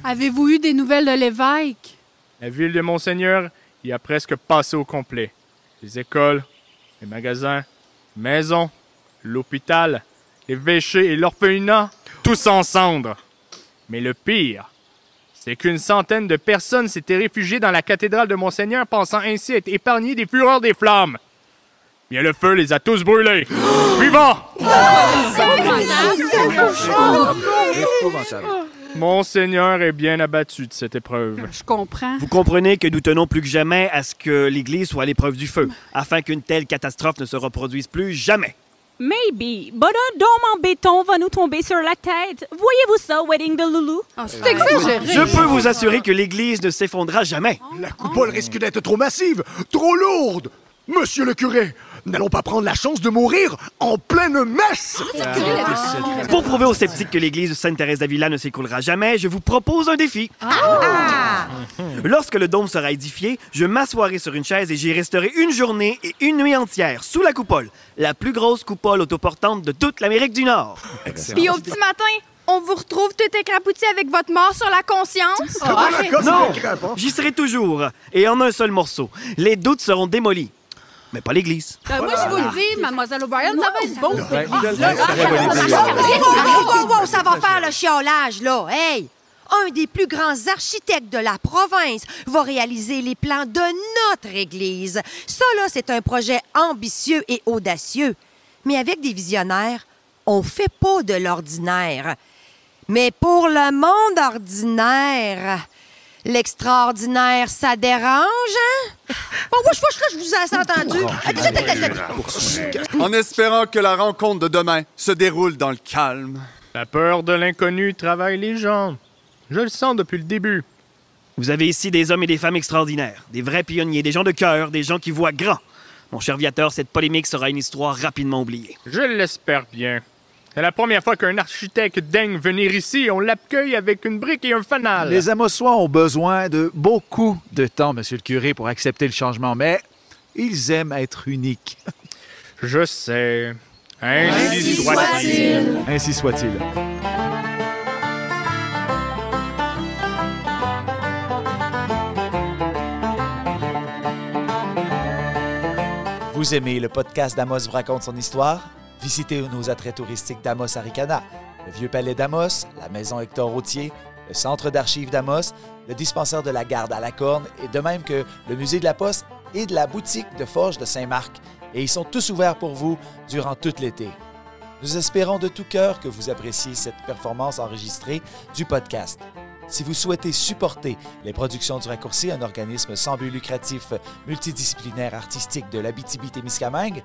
Avez-vous eu des nouvelles de l'évêque? La ville de Monseigneur y a presque passé au complet. Les écoles, les magasins, les maisons, l'hôpital, les véchés et l'orphelinat, tous en cendres. Mais le pire, c'est qu'une centaine de personnes s'étaient réfugiées dans la cathédrale de Monseigneur pensant ainsi être épargnées des fureurs des flammes. Bien le feu les a tous brûlés. (gasps) Suivant! Monseigneur est bien abattu de cette épreuve. Je comprends. Vous comprenez que nous tenons plus que jamais à ce que l'Église soit à l'épreuve du feu, afin qu'une telle catastrophe ne se reproduise plus jamais. Maybe, but un dôme en béton va nous tomber sur la tête. Voyez-vous ça, Wedding de Loulou? c'est exagéré. Je peux vous assurer que l'Église ne s'effondrera jamais. La coupole risque d'être trop massive, trop lourde. Monsieur le curé, n'allons pas prendre la chance de mourir en pleine messe. Pour prouver aux sceptiques que l'église de Sainte-Thérèse d'Avila ne s'écoulera jamais, je vous propose un défi. Lorsque le dôme sera édifié, je m'assoirai sur une chaise et j'y resterai une journée et une nuit entière sous la coupole, la plus grosse coupole autoportante de toute l'Amérique du Nord. Puis au petit matin, on vous retrouve tout écrapouti avec votre mort sur la conscience. Non, j'y serai toujours, et en un seul morceau. Les doutes seront démolis. Mais pas l'église. Ben, moi, je vous le dis, Mademoiselle O'Brien, ça va être wow, ça va faire le chiolage, là. Hey! Un des plus grands architectes de la province va réaliser les plans de notre église. Ça, là, c'est un projet ambitieux et audacieux. Mais avec des visionnaires, on fait pas de l'ordinaire. Mais pour le monde ordinaire, l'extraordinaire, ça dérange, hein? Bon, moi, je vous ai entendu. En espérant que la rencontre de demain se déroule dans le calme. La peur de l'inconnu travaille les gens. Je le sens depuis le début. Vous avez ici des hommes et des femmes extraordinaires, des vrais pionniers, des gens de cœur, des gens qui voient grand. Mon cher Viateur, cette polémique sera une histoire rapidement oubliée. Je l'espère bien. C'est la première fois qu'un architecte daigne venir ici. On l'accueille avec une brique et un fanal. Les Amossois ont besoin de beaucoup de temps, monsieur le curé, pour accepter le changement, mais ils aiment être uniques. Je sais. Ainsi, soit-il. Ainsi soit-il. Vous aimez le podcast d'Amos vous raconte son histoire? Visitez nos attraits touristiques d'Amos Aricana, le Vieux Palais d'Amos, la Maison Hector Routier, le Centre d'archives d'Amos, le dispensaire de la Garde à la Corne, et de même que le Musée de la Poste et de la boutique de Forge de Saint-Marc. Et ils sont tous ouverts pour vous durant tout l'été. Nous espérons de tout cœur que vous appréciez cette performance enregistrée du podcast. Si vous souhaitez supporter les productions du Raccourci, un organisme sans but lucratif multidisciplinaire artistique de l'Abitibi-Témiscamingue,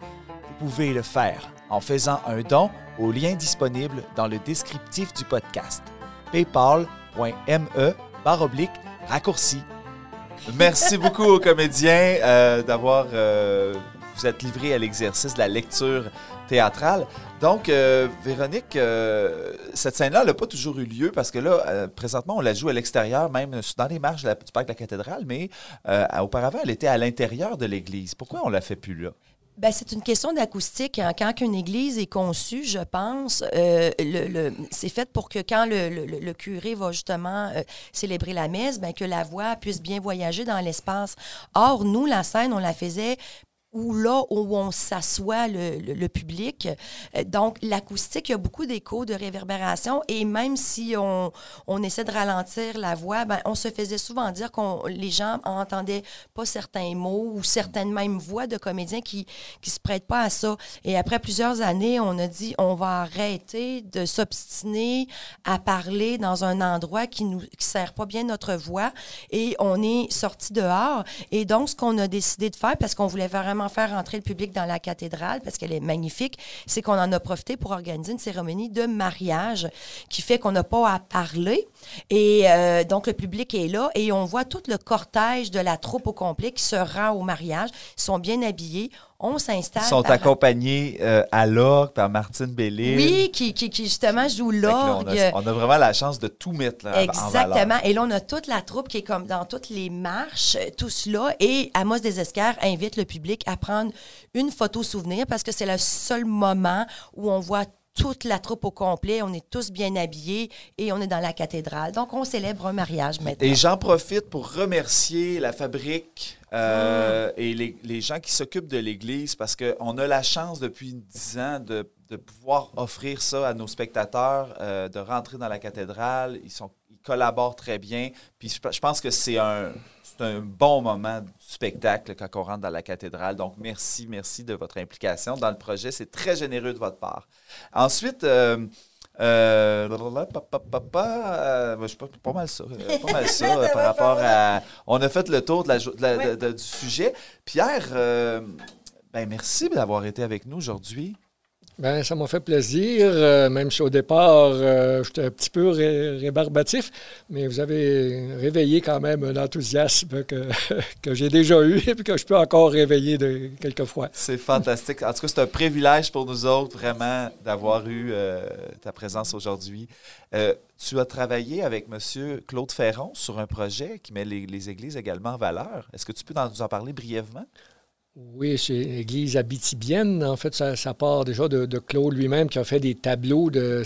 vous pouvez le faire en faisant un don au lien disponible dans le descriptif du podcast. paypal.me raccourci. Merci (laughs) beaucoup aux comédiens euh, d'avoir euh, vous êtes livré à l'exercice de la lecture théâtrale. Donc, euh, Véronique, cette scène-là n'a pas toujours eu lieu parce que là, présentement, on la joue à l'extérieur, même dans les la- du parc de la cathédrale, mais auparavant, elle était à l'intérieur de l'église. Pourquoi on la fait plus là? Ben, c'est une question d'acoustique. hein. Quand une église est conçue, je pense, euh, le, le- c'est fait pour que quand le, curé va justement euh, célébrer la messe, ben, que la voix puisse bien voyager dans l'espace. Or, nous, la scène, on la faisait ou là où on s'assoit le, public. Euh, Donc, l'acoustique, il y a beaucoup d'échos, de réverbération, et même si on, on essaie de ralentir la voix, ben, on se faisait souvent dire que les gens entendaient pas certains mots ou certaines mêmes voix de comédiens qui qui se prêtent pas à ça. Et après plusieurs années, on a dit, on va arrêter de s'obstiner à parler dans un endroit qui qui sert pas bien notre voix, et on est sorti dehors. Et donc, ce qu'on a décidé de faire, parce qu'on voulait vraiment faire rentrer le public dans la cathédrale, parce qu'elle est magnifique, c'est qu'on en a profité pour organiser une cérémonie de mariage qui fait qu'on n'a pas à parler. Et euh, donc, le public est là et on voit tout le cortège de la troupe au complet qui se rend au mariage. Ils sont bien habillés. On s'installe. Ils sont par- accompagnés euh, à l'orgue par Martine Bellil. Oui, qui, qui, qui justement joue l'orgue. on, a, on a vraiment la chance de tout mettre là, en. Exactement. Et là, on a toute la troupe qui est comme dans toutes les marches, euh, tout cela. Et Amos Desescars invite le public à prendre une photo souvenir parce que c'est le seul moment où on voit toute la troupe au complet. On est tous bien habillés et on est dans la cathédrale. Donc, on célèbre un mariage maintenant. Et j'en profite pour remercier la fabrique euh, et les, les gens qui s'occupent de l'Église parce qu'on a la chance depuis dix ans de, de pouvoir offrir ça à nos spectateurs, euh, de rentrer dans la cathédrale. Ils, sont, ils collaborent très bien. Puis je, je pense que c'est un, c'est un bon moment du spectacle quand on rentre dans la cathédrale. Donc merci, merci de votre implication dans le projet. C'est très généreux de votre part. Ensuite, euh, euh, euh, je sais pas, pas mal ça. euh, Pas mal ça euh, (laughs) par rapport à. On a fait le tour de la jo- de la- de- de- du sujet. Pierre, euh, ben merci d'avoir été avec nous aujourd'hui. Ben, ça m'a fait plaisir, euh, même si au départ, euh, j'étais un petit peu ré- rébarbatif, mais vous avez réveillé quand même un enthousiasme que, (laughs) que j'ai déjà eu et que je peux encore réveiller de, quelquefois. C'est fantastique. En tout cas, c'est un privilège pour nous autres, vraiment, d'avoir eu euh, ta présence aujourd'hui. Tu as travaillé avec M. Claude Ferron sur un projet qui met les, églises également en valeur. Est-ce que tu peux nous en parler brièvement? Oui, c'est l'église abitibienne. En fait, ça, part déjà de, de Claude lui-même qui a fait des tableaux de,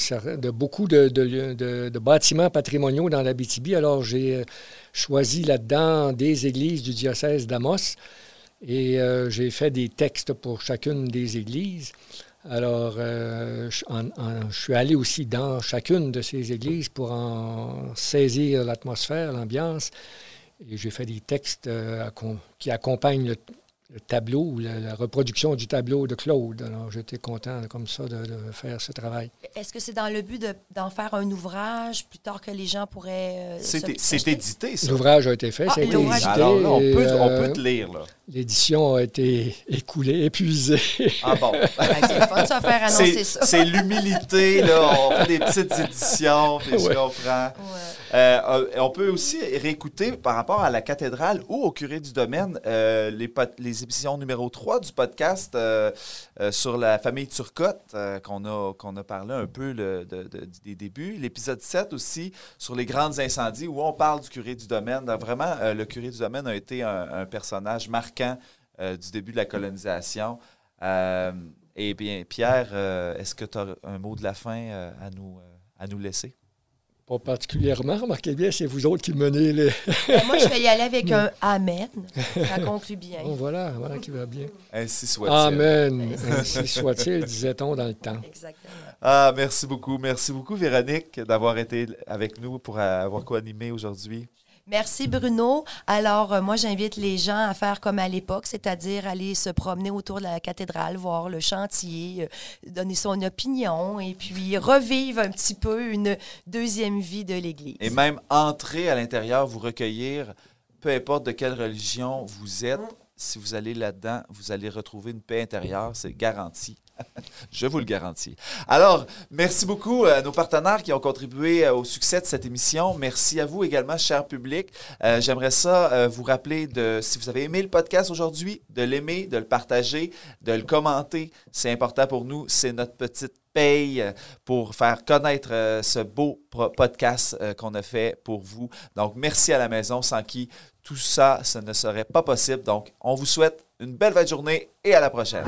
beaucoup de, bâtiments patrimoniaux dans l'Abitibi. Alors, j'ai euh, choisi là-dedans des églises du diocèse d'Amos et euh, j'ai fait des textes pour chacune des églises. Alors, euh, je, suis allé aussi dans chacune de ces églises pour en saisir l'atmosphère, l'ambiance. Et j'ai fait des textes qui accompagnent le, le tableau, ou la, la reproduction du tableau de Claude. Alors, j'étais content comme ça de, de faire ce travail. Est-ce que c'est dans le but de- d'en faire un ouvrage plus tard que les gens pourraient. euh, C'est c'est édité, ça. L'ouvrage a été fait, Ah, ça a été l'ouvrage. édité. Alors là, on et, peut, on euh, peut te lire, là. L'édition a été écoulée, épuisée. Ah bon? (laughs) c'est fun de se faire annoncer C'est- ça. C'est l'humilité, là. On fait des petites éditions, puis je Ouais. comprends. Euh, euh, on peut aussi réécouter par rapport à la cathédrale ou au curé du domaine euh, les, les émissions numéro 3 du podcast euh, euh, sur la famille Turcotte euh, qu'on a, qu'on a parlé un peu des débuts. L'épisode 7 aussi sur les grandes incendies où on parle du curé du domaine. Vraiment, euh, le curé du domaine a été un, personnage marquant euh, du début de la colonisation. Euh, eh bien, Pierre, euh, est-ce que tu as un mot de la fin euh, à, nous, euh, à nous laisser? Pas particulièrement, remarquez bien, c'est vous autres qui menez les... Ben, moi, je vais y aller avec (laughs) un Amen. Ça conclut bien. Bon, voilà, voilà qui va bien. Ainsi soit-il. Amen. Ainsi soit-il, disait-on dans le temps. Exactement. Ah, merci beaucoup. Merci beaucoup, Véronique, d'avoir été avec nous pour euh, avoir co-animé aujourd'hui. Merci Bruno. Alors, euh, moi, j'invite les gens à faire comme à l'époque, c'est-à-dire aller se promener autour de la cathédrale, voir le chantier, euh, donner son opinion et puis revivre un petit peu une deuxième vie de l'Église. Et même entrer à l'intérieur, vous recueillir, peu importe de quelle religion vous êtes, si vous allez là-dedans, vous allez retrouver une paix intérieure, c'est garanti. (laughs) Je vous le garantis. Alors, merci beaucoup à nos partenaires qui ont contribué euh, au succès de cette émission. Merci à vous également, cher public. Euh, J'aimerais ça euh, vous rappeler de, si vous avez aimé le podcast aujourd'hui, de l'aimer, de le partager, de le commenter. C'est important pour nous. C'est notre petite paye pour faire connaître ce beau podcast qu'on a fait pour vous. Donc, merci à la maison, sans qui tout ça, ce ne serait pas possible. Donc, on vous souhaite une belle fin de journée et à la prochaine.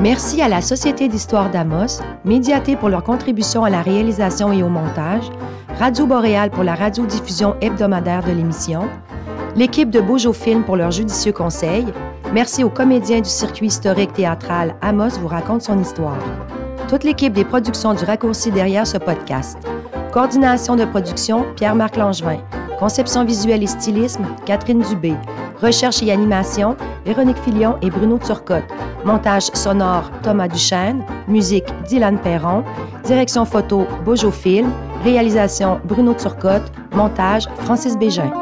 Merci à la Société d'histoire d'Amos, Médiaté pour leur contribution à la réalisation et au montage, Radio Boréal pour la radiodiffusion hebdomadaire de l'émission, l'équipe de Beaujo Film pour leurs judicieux conseils. Merci aux comédiens du circuit historique théâtral Amos vous raconte son histoire. Toute l'équipe des productions du raccourci derrière ce podcast. Coordination de production, Pierre-Marc Langevin. Conception visuelle et stylisme, Catherine Dubé. Recherche et animation, Véronique Filion et Bruno Turcotte. Montage sonore, Thomas Duchesne. Musique, Dylan Perron. Direction photo, Bojo Film. Réalisation, Bruno Turcotte. Montage, Francis Bégin.